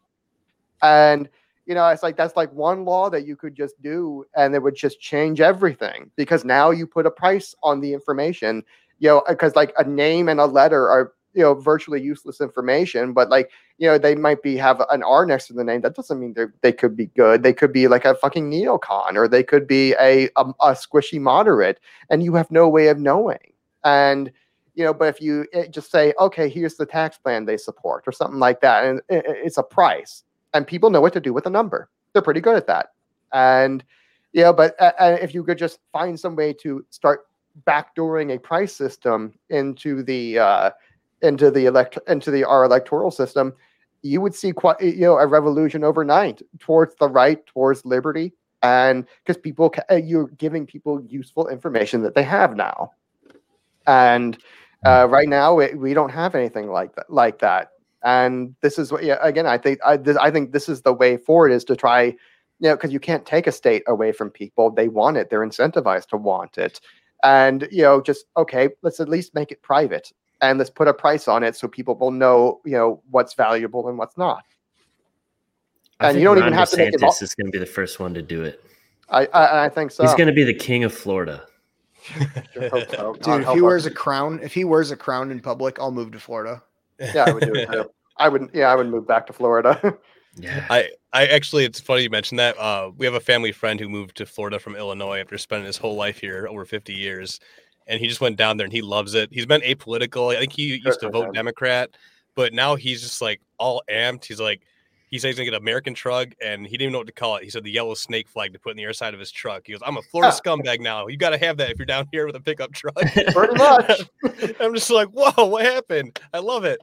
And, you know, it's like that's like one law that you could just do and it would just change everything because now you put a price on the information, you know, because like a name and a letter are, you know, virtually useless information, but like, you know, they might be have an R next to the name. That doesn't mean they they could be good. They could be like a fucking neocon or they could be a, a, a squishy moderate and you have no way of knowing. And, you know, but if you eh, just say, okay, here's the tax plan they support or something like that, and it's a price, and people know what to do with a number. They're pretty good at that. And, you know, but uh, if you could just find some way to start backdooring a price system into the, uh, into the elect into the our electoral system, you would see quite you know a revolution overnight towards the right, towards liberty, and because people eh, you're giving people useful information that they have now, and uh, right now, we, we don't have anything like that. Like that, and this is what. Yeah, again, I think I, this, I think this is the way forward is to try, you know, because you can't take a state away from people. They want it. They're incentivized to want it, and you know, just okay, let's at least make it private and let's put a price on it so people will know, you know, what's valuable and what's not. I and you don't Ron even have DeSantis to make it. All- is going to be the first one to do it. I, I, I think so. He's going to be the king of Florida. Dude, if he wears a crown, if he wears a crown in public, I'll move to Florida. Yeah, I would do it. Too. I would. Yeah, I would move back to Florida. yeah, I, I actually, it's funny you mentioned that. Uh, we have a family friend who moved to Florida from Illinois after spending his whole life here, over fifty years, and he just went down there and he loves it. He's been apolitical. I think he used to vote Democrat, but now he's just like all amped. He's like he said he's gonna get an American truck, and he didn't even know what to call it. He said the yellow snake flag to put in the air side of his truck. He goes, "I'm a Florida scumbag now. You got to have that if you're down here with a pickup truck." Pretty much. I'm just like, whoa, what happened? I love it.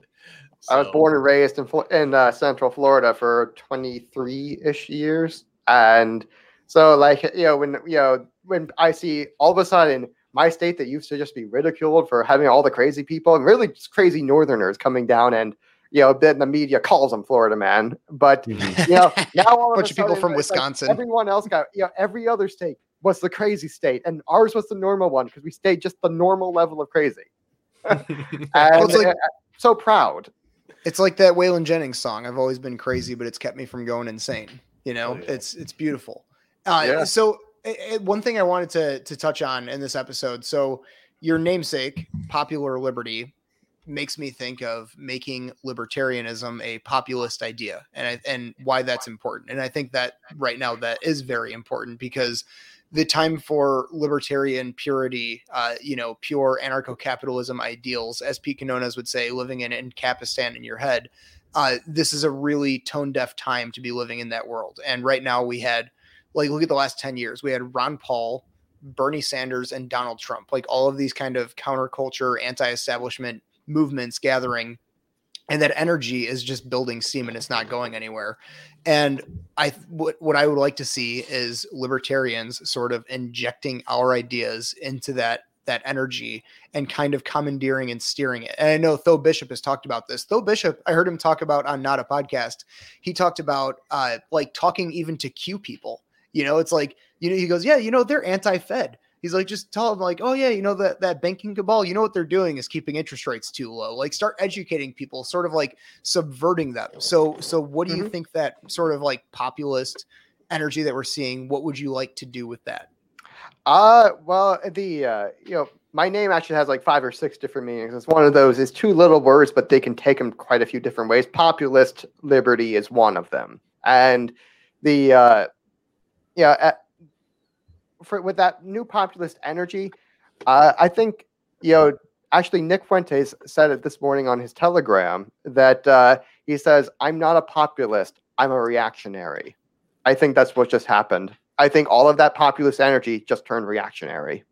So. I was born and raised in in uh, Central Florida for 23 ish years, and so like you know when you know when I see all of a sudden my state that used to just be ridiculed for having all the crazy people and really just crazy Northerners coming down and you know, then the media calls him Florida man. But you know, now all a bunch of, people from Wisconsin. Like everyone else got, you know, every other state was the crazy state, and ours was the normal one because we stayed just the normal level of crazy. and well, like, uh, so proud. It's like that Waylon Jennings song. I've always been crazy, but it's kept me from going insane. You know, oh, yeah. it's it's beautiful. Uh, yeah. So it, one thing I wanted to to touch on in this episode. So your namesake, Popular Liberty, makes me think of making libertarianism a populist idea and and why that's important. And I think that right now that is very important because the time for libertarian purity, uh, you know, pure anarcho-capitalism ideals, as Pete Quinones would say, living in Ancapistan in your head. Uh, this is a really tone deaf time to be living in that world. And right now we had, like, look at the last 10 years. We had Ron Paul Bernie Sanders and Donald Trump, like all of these kind of counterculture, anti-establishment movements gathering and that energy is just building steam and it's not going anywhere and i what, what i would like to see is libertarians sort of injecting our ideas into that that energy and kind of commandeering and steering it. And I know Tho Bishop has talked about this. Tho Bishop, I heard him talk about on Not a Podcast. He talked about uh, like talking even to Q people. You know, it's like, you know, he goes, yeah, you know, they're anti-Fed. He's like, just tell them like, oh yeah, you know that that banking cabal, you know what they're doing is keeping interest rates too low. Like start educating people, sort of like subverting them. So so what do mm-hmm. you think that sort of like populist energy that we're seeing? What would you like to do with that? Uh well the uh you know my name actually has like five or six different meanings. It's one of those. It's two little words, but they can take them quite a few different ways. Populist liberty is one of them, and the uh, yeah, for with that new populist energy, uh, I think you know actually Nick Fuentes said it this morning on his Telegram that uh, he says I'm not a populist, I'm a reactionary. I think that's what just happened. I think all of that populist energy just turned reactionary,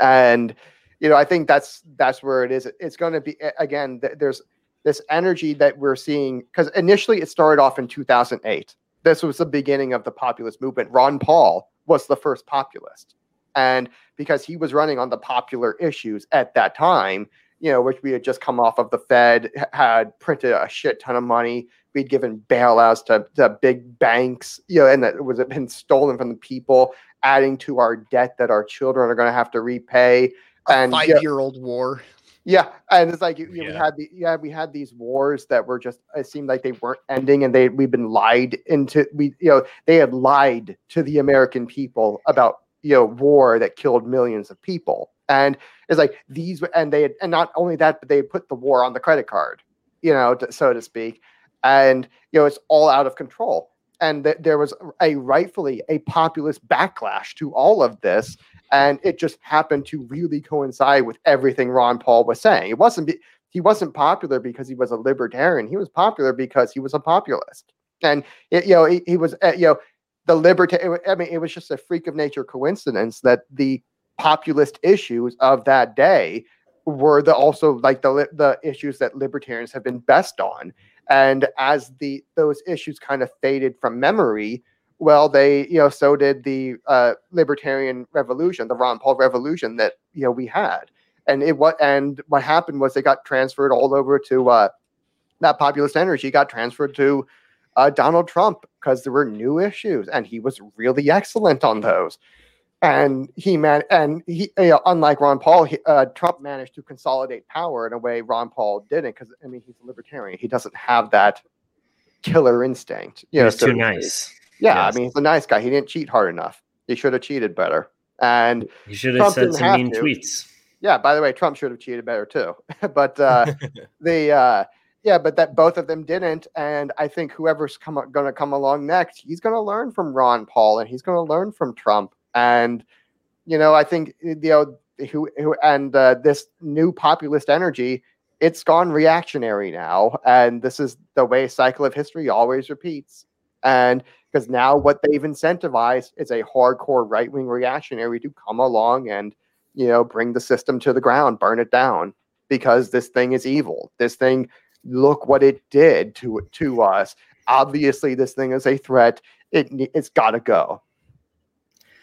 and you know I think that's that's where it is. It's going to be again. There's this energy that we're seeing because initially it started off in 2008. This was the beginning of the populist movement. Ron Paul was the first populist. And because he was running on the popular issues at that time, you know, which we had just come off of the Fed, had printed a shit ton of money. We'd given bailouts to, to big banks, you know, and that was it been stolen from the people, adding to our debt that our children are going to have to repay. A and five-year-old war. Yeah, and it's like you, yeah. we had the yeah we had these wars that were just it seemed like they weren't ending, and they we've been lied into we you know they had lied to the American people about you know war that killed millions of people, and it's like these and they had and not only that but they put the war on the credit card, you know to, so to speak, and you know it's all out of control, and th- there was a rightfully a populist backlash to all of this and it just happened to really coincide with everything Ron Paul was saying. It wasn't he wasn't popular because he was a libertarian. He was popular because he was a populist, and it, you know he, he was uh, you know the libertarian. I mean, it was just a freak of nature coincidence that the populist issues of that day were the also like the the issues that libertarians have been best on. And as the those issues kind of faded from memory, well, they, you know, so did the uh, libertarian revolution, the Ron Paul revolution that you know we had, and it what and what happened was they got transferred all over to uh, that populist energy got transferred to uh, Donald Trump because there were new issues, and he was really excellent on those. And he man, and he, you know, unlike Ron Paul, he, uh, Trump managed to consolidate power in a way Ron Paul didn't. Because I mean, he's a libertarian; he doesn't have that killer instinct. You know, he's too nice. Yeah, yes. I mean, he's a nice guy. He didn't cheat hard enough. He should have cheated better. And he should have said some mean to. tweets. Yeah, by the way, Trump should have cheated better too. but uh, the uh, yeah, but that both of them didn't. And I think whoever's come going to come along next, he's going to learn from Ron Paul and he's going to learn from Trump. And you know, I think you know who, who and uh, this new populist energy, it's gone reactionary now, and this is the way cycle of history always repeats. And because now what they've incentivized is a hardcore right wing reactionary to come along and, you know, bring the system to the ground, burn it down because this thing is evil. This thing, look what it did to to us. Obviously, this thing is a threat. It it's got to go.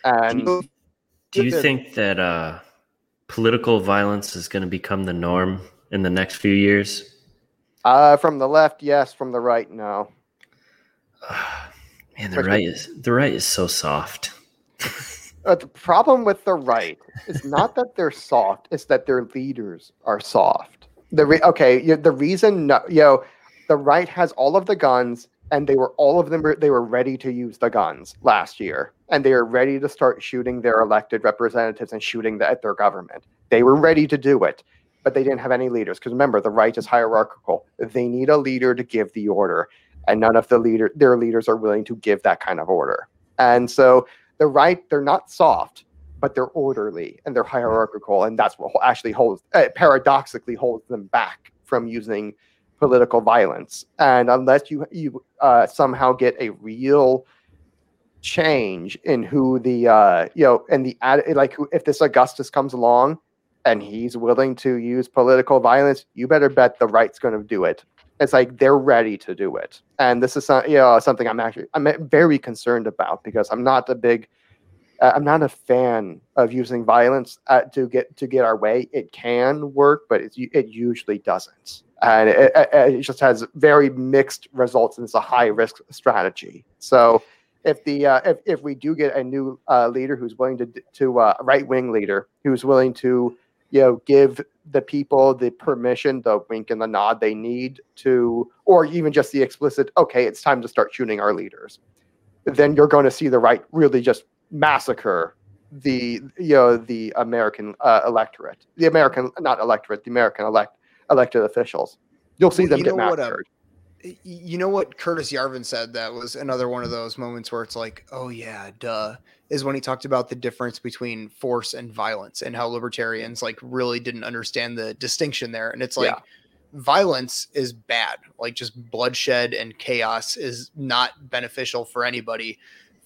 And do you, do you think that uh, political violence is going to become the norm in the next few years? Uh, from the left, yes. From the right, no. Man, the right is the right is so soft. uh, the problem with the right is not that they're soft; it's that their leaders are soft. The re- okay, you, the reason no, you know, the right has all of the guns, and they were all of them. They were ready to use the guns last year, and they are ready to start shooting their elected representatives and shooting the, at their government. They were ready to do it, but they didn't have any leaders. Because remember, the right is hierarchical. They need a leader to give the order and none of the leader their leaders are willing to give that kind of order. And so the right, they're not soft, but they're orderly and they're hierarchical, and that's what actually holds uh, paradoxically holds them back from using political violence. And unless you you uh, somehow get a real change in who the uh you know and the like who if this Augustus comes along and he's willing to use political violence, you better bet the right's going to do it. It's like they're ready to do it, and this is you know something I'm actually I'm very concerned about because I'm not a big uh, I'm not a fan of using violence uh, to get to get our way. It can work, but it, it usually doesn't, and it, it, just has very mixed results, and it's a high risk strategy. So, if the uh, if if we do get a new uh, leader who's willing to to uh, right wing leader who's willing to you know give the people the permission the wink and the nod they need to or even just the explicit okay it's time to start shooting our leaders. Then you're going to see the right really just massacre the you know the american uh, electorate the american not electorate the american elect elected officials. You'll see them you get massacred you know what Curtis Yarvin said that was another one of those moments where it's like, oh yeah, duh, is when he talked about the difference between force and violence and how libertarians like really didn't understand the distinction there. And it's like yeah. violence is bad, like just bloodshed and chaos is not beneficial for anybody.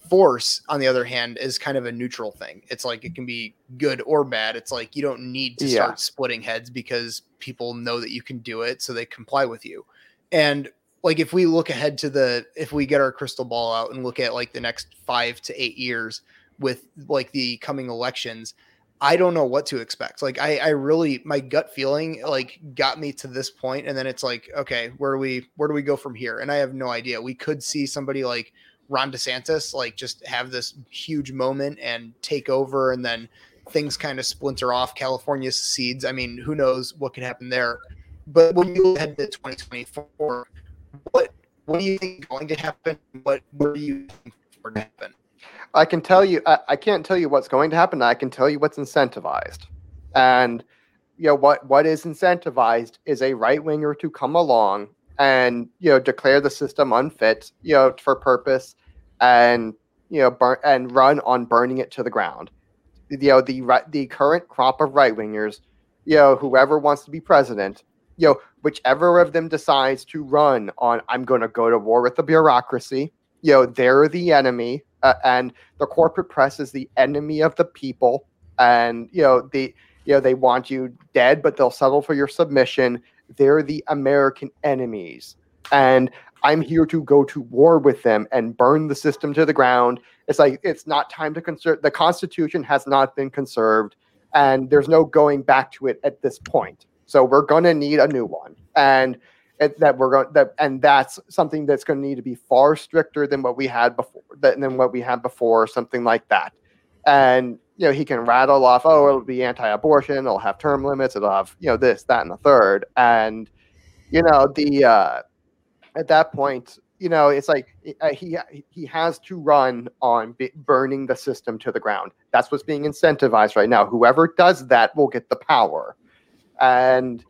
Force, on the other hand, is kind of a neutral thing. It's like it can be good or bad. It's like you don't need to yeah. start splitting heads because people know that you can do it, so they comply with you. And like if we look ahead to the if we get our crystal ball out and look at like the next five to eight years with like the coming elections i don't know what to expect. Like i i really my gut feeling like got me to this point and then it's like okay where do we where do we go from here? And i have no idea. We could see somebody like ron desantis like just have this huge moment and take over and then things kind of splinter off california seeds. I mean who knows what could happen there? But when you head to 2024 what what do you think is going to happen? What what do you think for to happen? I can tell you. I, I can't tell you what's going to happen. I can tell you what's incentivized, and you know what what is incentivized is a right winger to come along and you know declare the system unfit, you know, for purpose, and you know burn and run on burning it to the ground. You know the the current crop of right wingers, you know whoever wants to be president you know, whichever of them decides to run on, I'm going to go to war with the bureaucracy. You know, they're the enemy, uh, and the corporate press is the enemy of the people. And you know, the you know they want you dead, but they'll settle for your submission. They're the American enemies, and I'm here to go to war with them and burn the system to the ground. It's like it's not time to conserve. The Constitution has not been conserved, and there's no going back to it at this point. So we're going to need a new one, and that we're going that, and that's something that's going to need to be far stricter than what we had before, than what we had before, something like that. And you know, he can rattle off, oh, it'll be anti-abortion, it'll have term limits, it'll have you know this, that, and the third, and you know the uh, at that point, you know, it's like uh, he he has to run on burning the system to the ground. That's what's being incentivized right now. Whoever does that will get the power and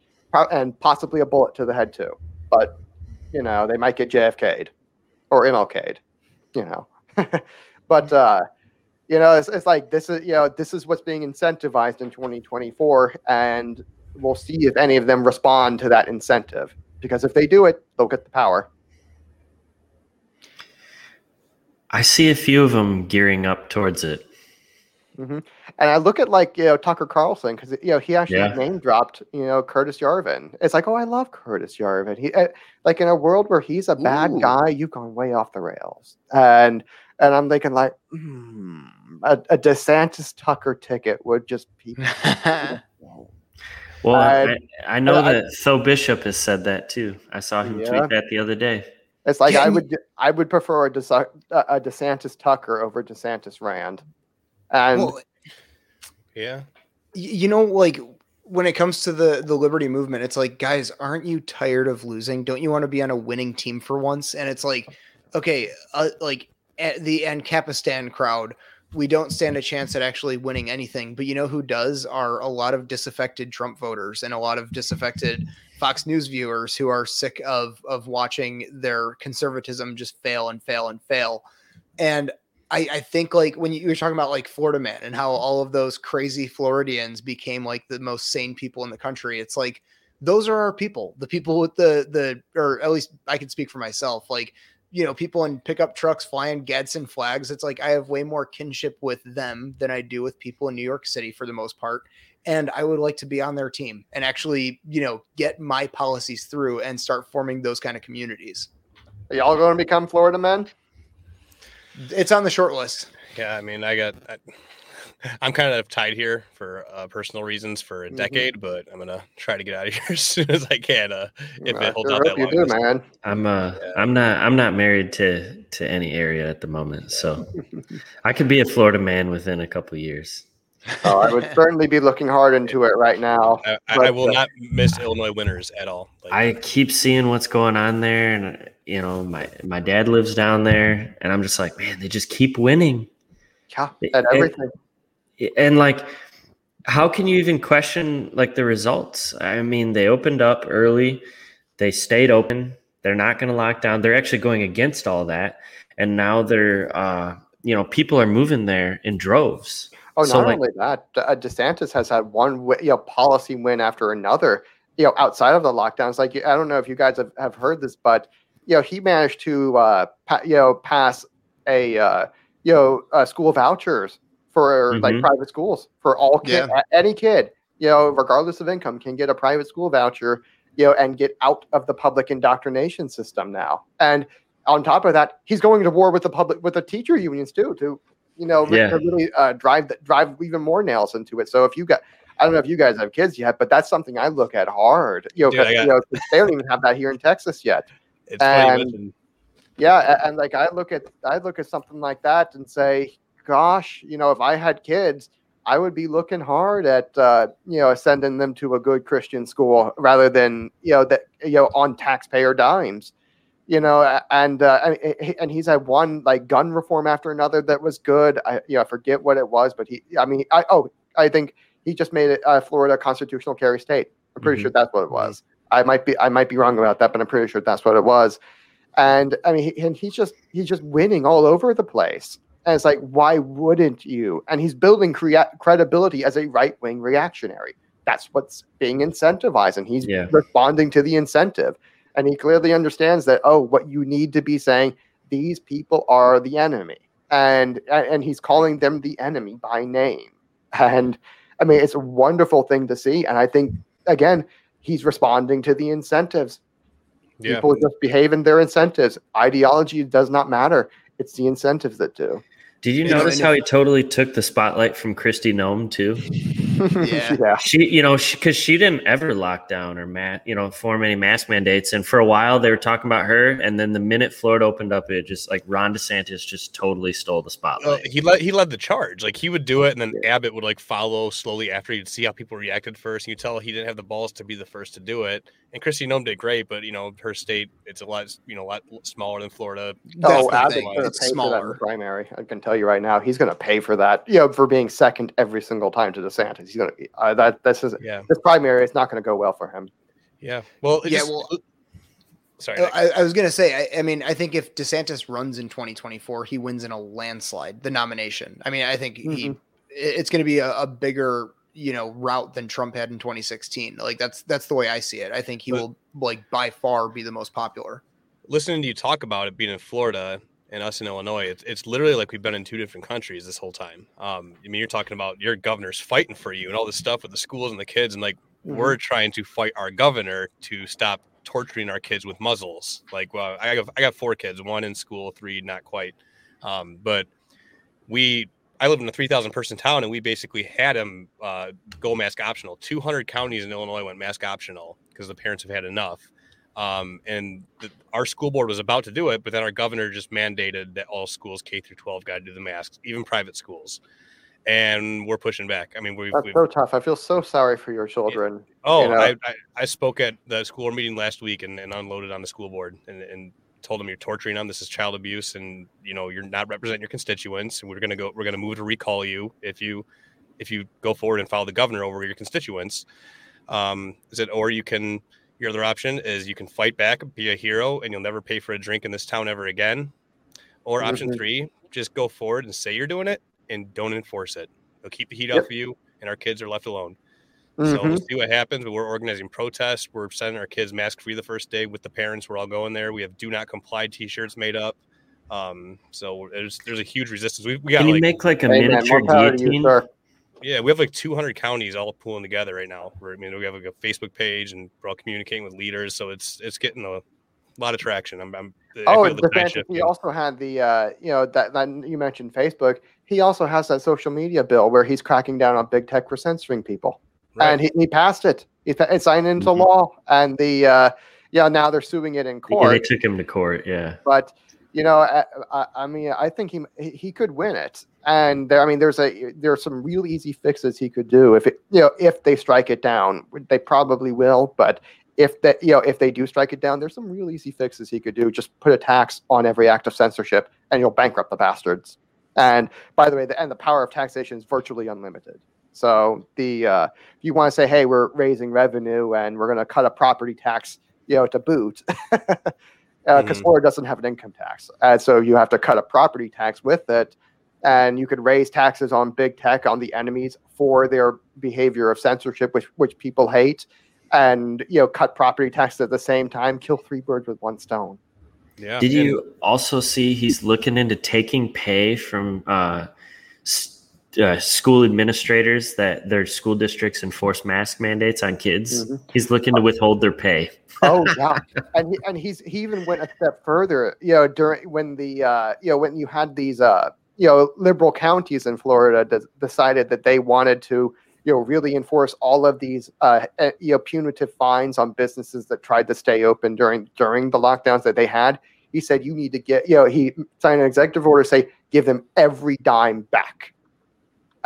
and possibly a bullet to the head too. But you know, they might get JFK'd or MLK'd. You know, but uh, you know, it's, it's like this is you know this is what's being incentivized in 2024, and we'll see if any of them respond to that incentive. Because if they do it, they'll get the power. I see a few of them gearing up towards it. Mm-hmm. And I look at like you know Tucker Carlson because you know he actually yeah. name dropped you know Curtis Yarvin. It's like oh I love Curtis Yarvin. He uh, like in a world where he's a bad Ooh. guy, you've gone way off the rails. And and I'm thinking like hmm, a, a DeSantis Tucker ticket would just be. well, I, I, know that I, Tho Bishop has said that too. I saw him yeah. tweet that the other day. It's like I would I would prefer a DeSantis Tucker over DeSantis Rand. And well, yeah, you know, like when it comes to the the liberty movement, it's like, guys, aren't you tired of losing? Don't you want to be on a winning team for once? And it's like, okay, uh, like the Ancapistan crowd, we don't stand a chance at actually winning anything. But you know who does? Are a lot of disaffected Trump voters and a lot of disaffected Fox News viewers who are sick of of watching their conservatism just fail and fail and fail. And I, I think like when you, you were talking about like Florida man and how all of those crazy Floridians became like the most sane people in the country. It's like those are our people, the people with the the or at least I can speak for myself. Like you know, people in pickup trucks flying Gadsden flags. It's like I have way more kinship with them than I do with people in New York City for the most part. And I would like to be on their team and actually, you know, get my policies through and start forming those kind of communities. Are y'all going to become Florida men? It's on the short list. Yeah, I mean, I got. I, I'm kind of tied here for uh, personal reasons for a mm-hmm. decade, mm-hmm. but I'm gonna try to get out of here as soon as I can. Uh, if it holds out that long, do, man. I'm uh, yeah. I'm not, I'm not married to to any area at the moment, so I could be a Florida man within a couple years. Oh, I would certainly be looking hard into it right now. I, but, I will uh, not miss Illinois winners at all. Like, I keep seeing what's going on there, and you know, my my dad lives down there, and I'm just like, man, they just keep winning. Yeah, at everything and like how can you even question like the results i mean they opened up early they stayed open they're not going to lock down they're actually going against all that and now they're uh you know people are moving there in droves oh so not like, only that uh, desantis has had one you know policy win after another you know outside of the lockdowns like i don't know if you guys have, have heard this but you know he managed to uh pa- you know pass a uh you know uh, school vouchers for mm-hmm. like private schools for all kids, yeah. any kid, you know, regardless of income, can get a private school voucher, you know, and get out of the public indoctrination system now. And on top of that, he's going to war with the public with the teacher unions too, to you know, yeah. really uh, drive drive even more nails into it. So if you got I don't know if you guys have kids yet, but that's something I look at hard. You know, Dude, got, you know they don't even have that here in Texas yet. It's and, yeah, and like I look at I look at something like that and say, gosh, you know, if I had kids, I would be looking hard at uh, you know sending them to a good Christian school rather than you know that you know on taxpayer dimes, you know. And uh, and he's had one like gun reform after another that was good. I you know I forget what it was, but he I mean I oh I think he just made it uh, Florida constitutional carry state. I'm pretty mm-hmm. sure that's what it was. I might be I might be wrong about that, but I'm pretty sure that's what it was. And I mean, he, and he's just he's just winning all over the place. And it's like, why wouldn't you? And he's building crea- credibility as a right wing reactionary. That's what's being incentivized. And he's yeah. responding to the incentive. And he clearly understands that, oh, what you need to be saying, these people are the enemy. And, and he's calling them the enemy by name. And I mean, it's a wonderful thing to see. And I think, again, he's responding to the incentives. Yeah. People just behave in their incentives. Ideology does not matter. It's the incentives that do. Did you, you notice know, how he totally took the spotlight from Kristi Noem too? yeah. yeah. She, you know, because she, she, didn't ever lock down or mat, you know, form any mask mandates. And for a while they were talking about her, and then the minute Florida opened up, it just like Ron DeSantis just totally stole the spotlight. he led he led the charge. Like he would do it, and then yeah. Abbott would like follow slowly after. He'd see how people reacted first. And you tell he didn't have the balls to be the first to do it. And Kristi Noem did great, but you know her state it's a lot you know a lot smaller than Florida. Oh, Abbott's smaller primary. I can tell you right now, he's going to pay for that. You know, for being second every single time to DeSantis. He's going to uh, that. This is yeah. This primary. It's not going to go well for him. Yeah. Well. Yeah. Just, well. Sorry, I, I, was going to say. I, I, mean, I think if DeSantis runs in 2024, he wins in a landslide the nomination. I mean, I think mm-hmm. he. It's going to be a, a bigger you know rout than Trump had in 2016. Like that's that's the way I see it. I think he but, will like by far be the most popular. Listening to you talk about it being in Florida and us in Illinois, it's, it's literally like we've been in two different countries this whole time. Um, I mean, you're talking about your governor's fighting for you and all this stuff with the schools and the kids, and like mm-hmm. we're trying to fight our governor to stop torturing our kids with muzzles. Like, well, I got I got four kids, one in school, three not quite, um, but we I live in a 3,000 person town and we basically had them uh, go mask optional. 200 counties in Illinois went mask optional because the parents have had enough. Um, and the, our school board was about to do it, but then our governor just mandated that all schools K through 12 got to do the masks, even private schools. And we're pushing back. I mean, we've, that's we've, so tough. I feel so sorry for your children. oh, you know? I, I, I, spoke at the school meeting last week and, and unloaded on the school board and, and told them you're torturing them. This is child abuse, and you know you're not representing your constituents. And we're gonna go. We're gonna move to recall you if you if you go forward and follow the governor over your constituents. Um, is it or you can your other option is you can fight back, be a hero, and you'll never pay for a drink in this town ever again. Or mm-hmm. option three, just go forward and say you're doing it and don't enforce it. They'll keep the heat yep. off of you, and our kids are left alone. Mm-hmm. So we'll see what happens. But we're organizing protests. We're sending our kids mask free the first day with the parents. We're all going there. We have do not comply T-shirts made up. Um, so there's there's a huge resistance. We, we got Can like, you make like a miniature guillotine? yeah, we have like 200 counties all pulling together right now. We're, I mean, we have like a Facebook page and we're all communicating with leaders. So it's it's getting a lot of traction. I'm, I'm oh, the he also had the uh, you know that, that you mentioned Facebook. He also has that social media bill where he's cracking down on big tech for censoring people, right. and he, he passed it. He, it signed into mm-hmm. law, and the uh, yeah now they're suing it in court. Yeah, they took him to court. Yeah, but you know, I, I, I, mean, I think he he could win it, and there, I mean, there's a there are some real easy fixes he could do if it, you know, if they strike it down. They probably will, but if that, you know, if they do strike it down, there's some real easy fixes he could do. Just put a tax on every act of censorship, and you'll bankrupt the bastards. And by the way, the and the power of taxation is virtually unlimited. So the uh, if you want to say, hey, we're raising revenue and we're going to cut a property tax, you know, to boot. because uh, mm. Florida doesn't have an income tax, and so you have to cut a property tax with it, and you could raise taxes on big tech on the enemies for their behavior of censorship, which which people hate, and you know cut property taxes at the same time, kill three birds with one stone. Yeah. Did you also see he's looking into taking pay from uh, uh, school administrators that their school districts enforce mask mandates on kids? Mm-hmm. He's looking to withhold their pay oh yeah, and he, and he's he even went a step further. You know, during when the uh, you know when you had these uh, you know liberal counties in Florida de- decided that they wanted to you know really enforce all of these uh, you know punitive fines on businesses that tried to stay open during during the lockdowns that they had. He said you need to get you know he signed an executive order say give them every dime back,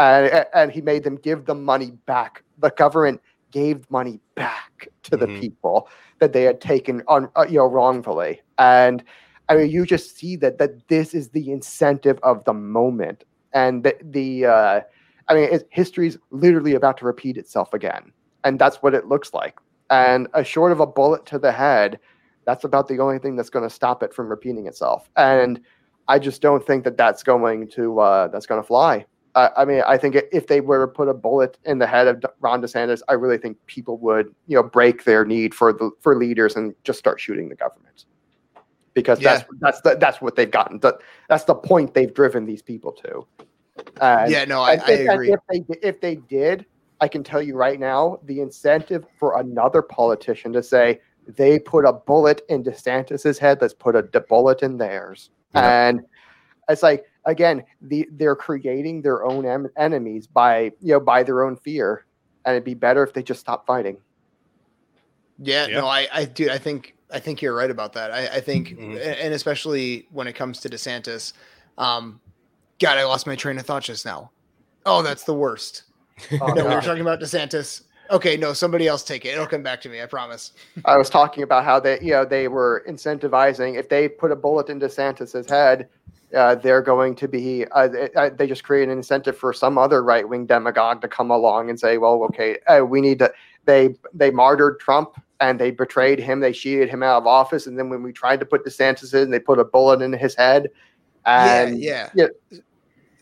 and and he made them give the money back. The government gave money back to mm-hmm. the people that they had taken on uh, you know wrongfully. And i mean you just see that that this is the incentive of the moment. And the, the uh, i mean history's literally about to repeat itself again. And that's what it looks like. And a short of a bullet to the head that's about the only thing that's going to stop it from repeating itself. And i just don't think that that's going to uh, that's going to fly uh, I mean, I think if they were to put a bullet in the head of Ron DeSantis, I really think people would, you know, break their need for the for leaders and just start shooting the government, because yeah. that's that's the, that's what they've gotten. That that's the point they've driven these people to. And, yeah, no, I, I agree. If they if they did, I can tell you right now, the incentive for another politician to say they put a bullet in DeSantis's head, let's put a bullet in theirs, yeah. and it's like again, the they're creating their own em- enemies by you know by their own fear, and it'd be better if they just stop fighting. Yeah, yeah. no, I, I do. I think, I think you're right about that. I, I think, mm-hmm. and especially when it comes to DeSantis, um, God, I lost my train of thought just now. Oh, that's the worst. Oh, no, we were talking about DeSantis. Okay, no, somebody else take it. It'll come back to me. I promise. I was talking about how they, you know, they were incentivizing if they put a bullet in DeSantis's head, uh, they're going to be uh, they, uh, just create an incentive for some other right wing demagogue to come along and say, well, okay, uh, we need to. They they martyred Trump and they betrayed him. They cheated him out of office, and then when we tried to put DeSantis in, they put a bullet in his head. And, yeah, yeah. yeah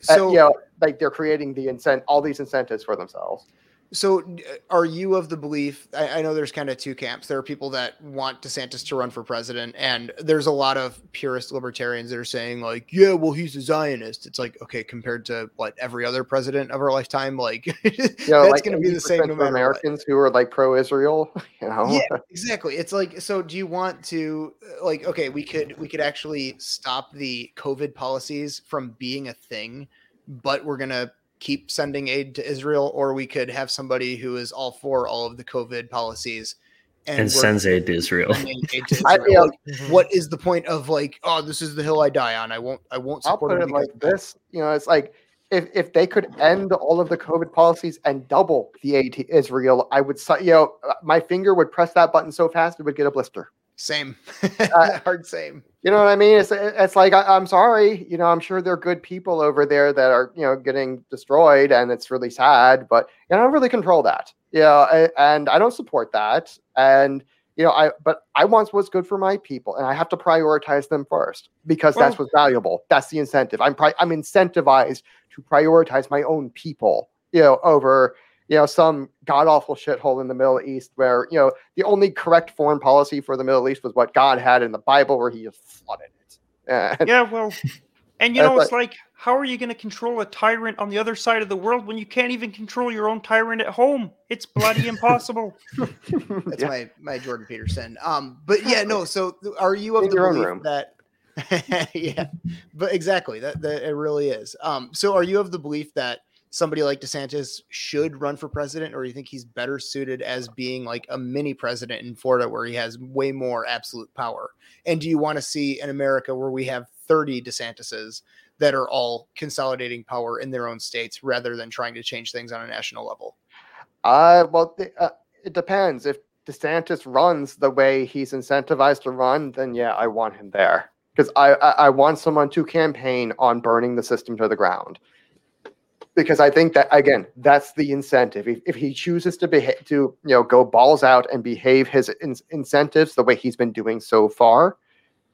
uh, so you know, like they're creating the incent all these incentives for themselves. So, uh, are you of the belief? I, I, know there's kind of two camps. There are people that want DeSantis to run for president, and there's a lot of purist libertarians that are saying, like, yeah, well, he's a Zionist. It's like, okay, compared to what every other president of our lifetime, like, you know, that's like going to be the same no Americans what. who are like pro-Israel, you know? Yeah, exactly. It's like, so do you want to, uh, like, okay, we could we could actually stop the COVID policies from being a thing, but we're gonna keep sending aid to Israel, or we could have somebody who is all for all of the COVID policies and, and sends aid to Israel. Aid to Israel. I, you know, like, mm-hmm. what is the point of like, oh, this is the hill I die on? I won't, I won't support I'll put it like this. You know, it's like if if they could end all of the COVID policies and double the aid to Israel, I would, you know, my finger would press that button so fast it would get a blister. Same, uh, hard same. You know what I mean? It's it's like I, am sorry. You know, I'm sure there are good people over there that are you know getting destroyed, and it's really sad. But you know, I don't really control that. Yeah, you know, and I don't support that. And you know, I but I want what's good for my people, and I have to prioritize them first because well, that's what's valuable. That's the incentive. I'm pri- I'm incentivized to prioritize my own people. You know, over you know some god awful shithole in the Middle East where you know the only correct foreign policy for the Middle East was what God had in the Bible, where He just flooded it. And, yeah, well, and you know it's like, like how are you going to control a tyrant on the other side of the world when you can't even control your own tyrant at home? It's bloody impossible. That's yeah. my my Jordan Peterson. Um, but yeah, no. So are you of in the belief that? yeah, but exactly that that it really is. Um, so are you of the belief that somebody like DeSantis should run for president, or do you think he's better suited as being like a mini president in Florida where he has way more absolute power? And do you want to see an America where we have 30 DeSantises that are all consolidating power in their own states rather than trying to change things on a national level? Uh, well, uh, it depends. If DeSantis runs the way he's incentivized to run, then yeah, I want him there because I, I, I want someone to campaign on burning the system to the ground because I think that again, that's the incentive. If, if he chooses to behave, to you know, go balls out and behave his in- incentives the way he's been doing so far,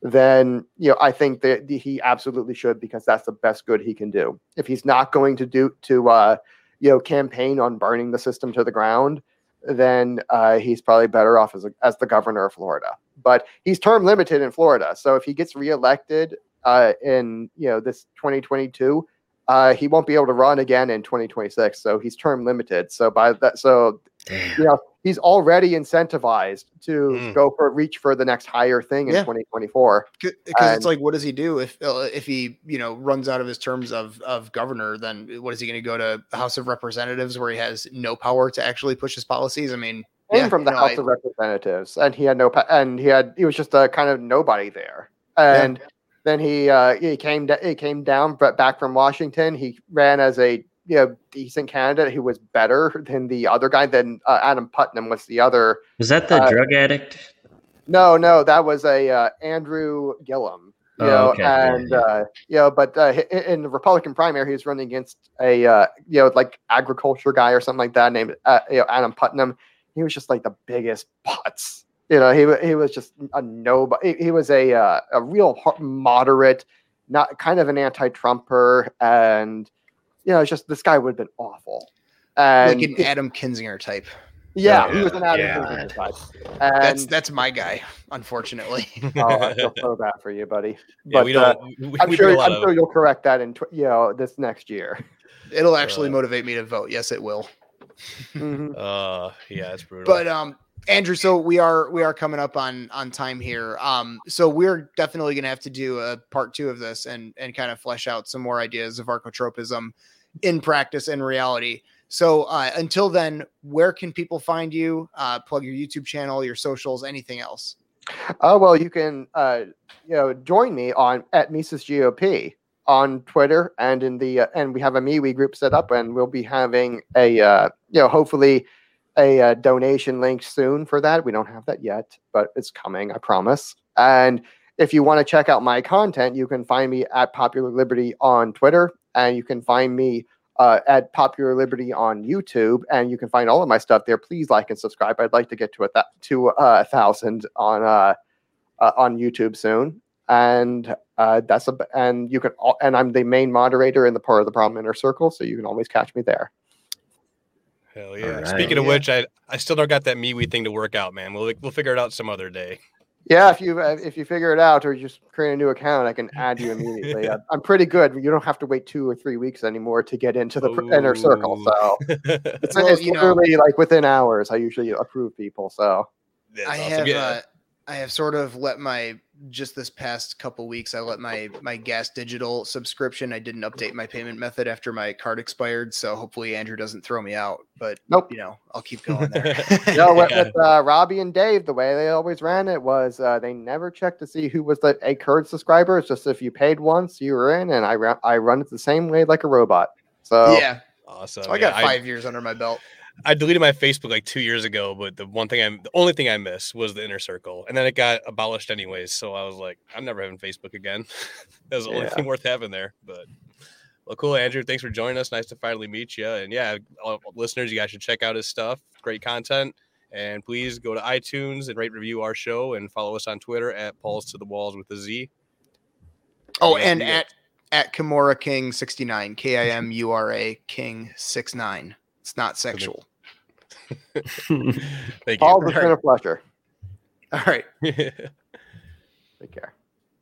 then you know, I think that he absolutely should because that's the best good he can do. If he's not going to do to uh, you know campaign on burning the system to the ground, then uh, he's probably better off as a, as the governor of Florida. But he's term limited in Florida, so if he gets reelected uh, in you know this 2022 uh, he won't be able to run again in 2026. So he's term limited. So by that, so Damn. you know, he's already incentivized to mm. go for reach for the next higher thing in yeah. 2024. Because it's like, what does he do if uh, if he you know runs out of his terms of of governor? Then what is he going to go to the House of Representatives where he has no power to actually push his policies? I mean, yeah, from the House know, of Representatives, and he had no and he had he was just a kind of nobody there, and. Yeah then he uh, he came he came down back from Washington. He ran as a you know decent candidate who was better than the other guy. Then uh, Adam Putnam was the other. Was that the uh, drug addict? No, no, that was a uh, Andrew Gillum. You oh, know, okay. and yeah, yeah. Uh, you know, but uh, in the Republican primary, he was running against a uh, you know like agriculture guy or something like that named uh, you know Adam Putnam. He was just like the biggest putz you know, he he was just a nobody. He was a uh, a real moderate, not kind of an anti-Trumper, and you know, it's just this guy would have been awful. And like an Adam Kinzinger type. Yeah, yeah, he was an Adam yeah. Kinzinger type. And that's that's my guy, unfortunately. oh, I feel so bad for you, buddy. Yeah, but we don't, uh, we, I'm sure I'm of... sure you'll correct that in tw- you know this next year. It'll actually uh, motivate me to vote. Yes, it will. Mm-hmm. Uh, yeah, it's brutal. But um, Andrew, so we are we are coming up on on time here. Um, so we're definitely going to have to do a part two of this and and kind of flesh out some more ideas of arcotropism in practice and reality. So uh, until then, where can people find you? Uh, plug your YouTube channel, your socials, anything else. Oh well, you can uh, you know join me on at Mises GOP on Twitter and in the uh, and we have a MeWe group set up and we'll be having a uh, you know hopefully a, uh, donation link soon for that. We don't have that yet, but it's coming, I promise. And if you want to check out my content, you can find me at Popular Liberty on Twitter, and you can find me uh, at Popular Liberty on YouTube, and you can find all of my stuff there. Please like and subscribe. I'd like to get to a th- to uh, a thousand on uh, uh, on YouTube soon, and that's a and you can and I'm the main moderator in the part of the problem inner circle, so you can always catch me there. Hell yeah! Right. Speaking of yeah. which, I I still don't got that MeWe thing to work out, man. We'll we'll figure it out some other day. Yeah, if you uh, if you figure it out or just create a new account, I can add you immediately. I'm pretty good. You don't have to wait two or three weeks anymore to get into the Ooh. inner circle. So it's, well, it's literally know, like within hours. I usually approve people. So I have uh, I have sort of let my just this past couple weeks I let my my gas digital subscription I didn't update my payment method after my card expired so hopefully Andrew doesn't throw me out but nope. you know I'll keep going there. no with, with uh, Robbie and Dave the way they always ran it was uh, they never checked to see who was the a current subscriber it's just if you paid once you were in and I run I run it the same way like a robot. So yeah. Awesome. So I got yeah, 5 I, years under my belt I deleted my Facebook like two years ago, but the one thing I'm the only thing I miss was the inner circle, and then it got abolished anyways. So I was like, I'm never having Facebook again. that was the yeah. only thing worth having there. But well, cool, Andrew. Thanks for joining us. Nice to finally meet you. And yeah, listeners, you guys should check out his stuff. Great content. And please go to iTunes and rate review our show and follow us on Twitter at Pauls to the Walls with a Z. Oh, and, and at at Kimura King 69, K I M U R A King 69. It's not sexual. Thank All the been a pleasure. All right. Take care.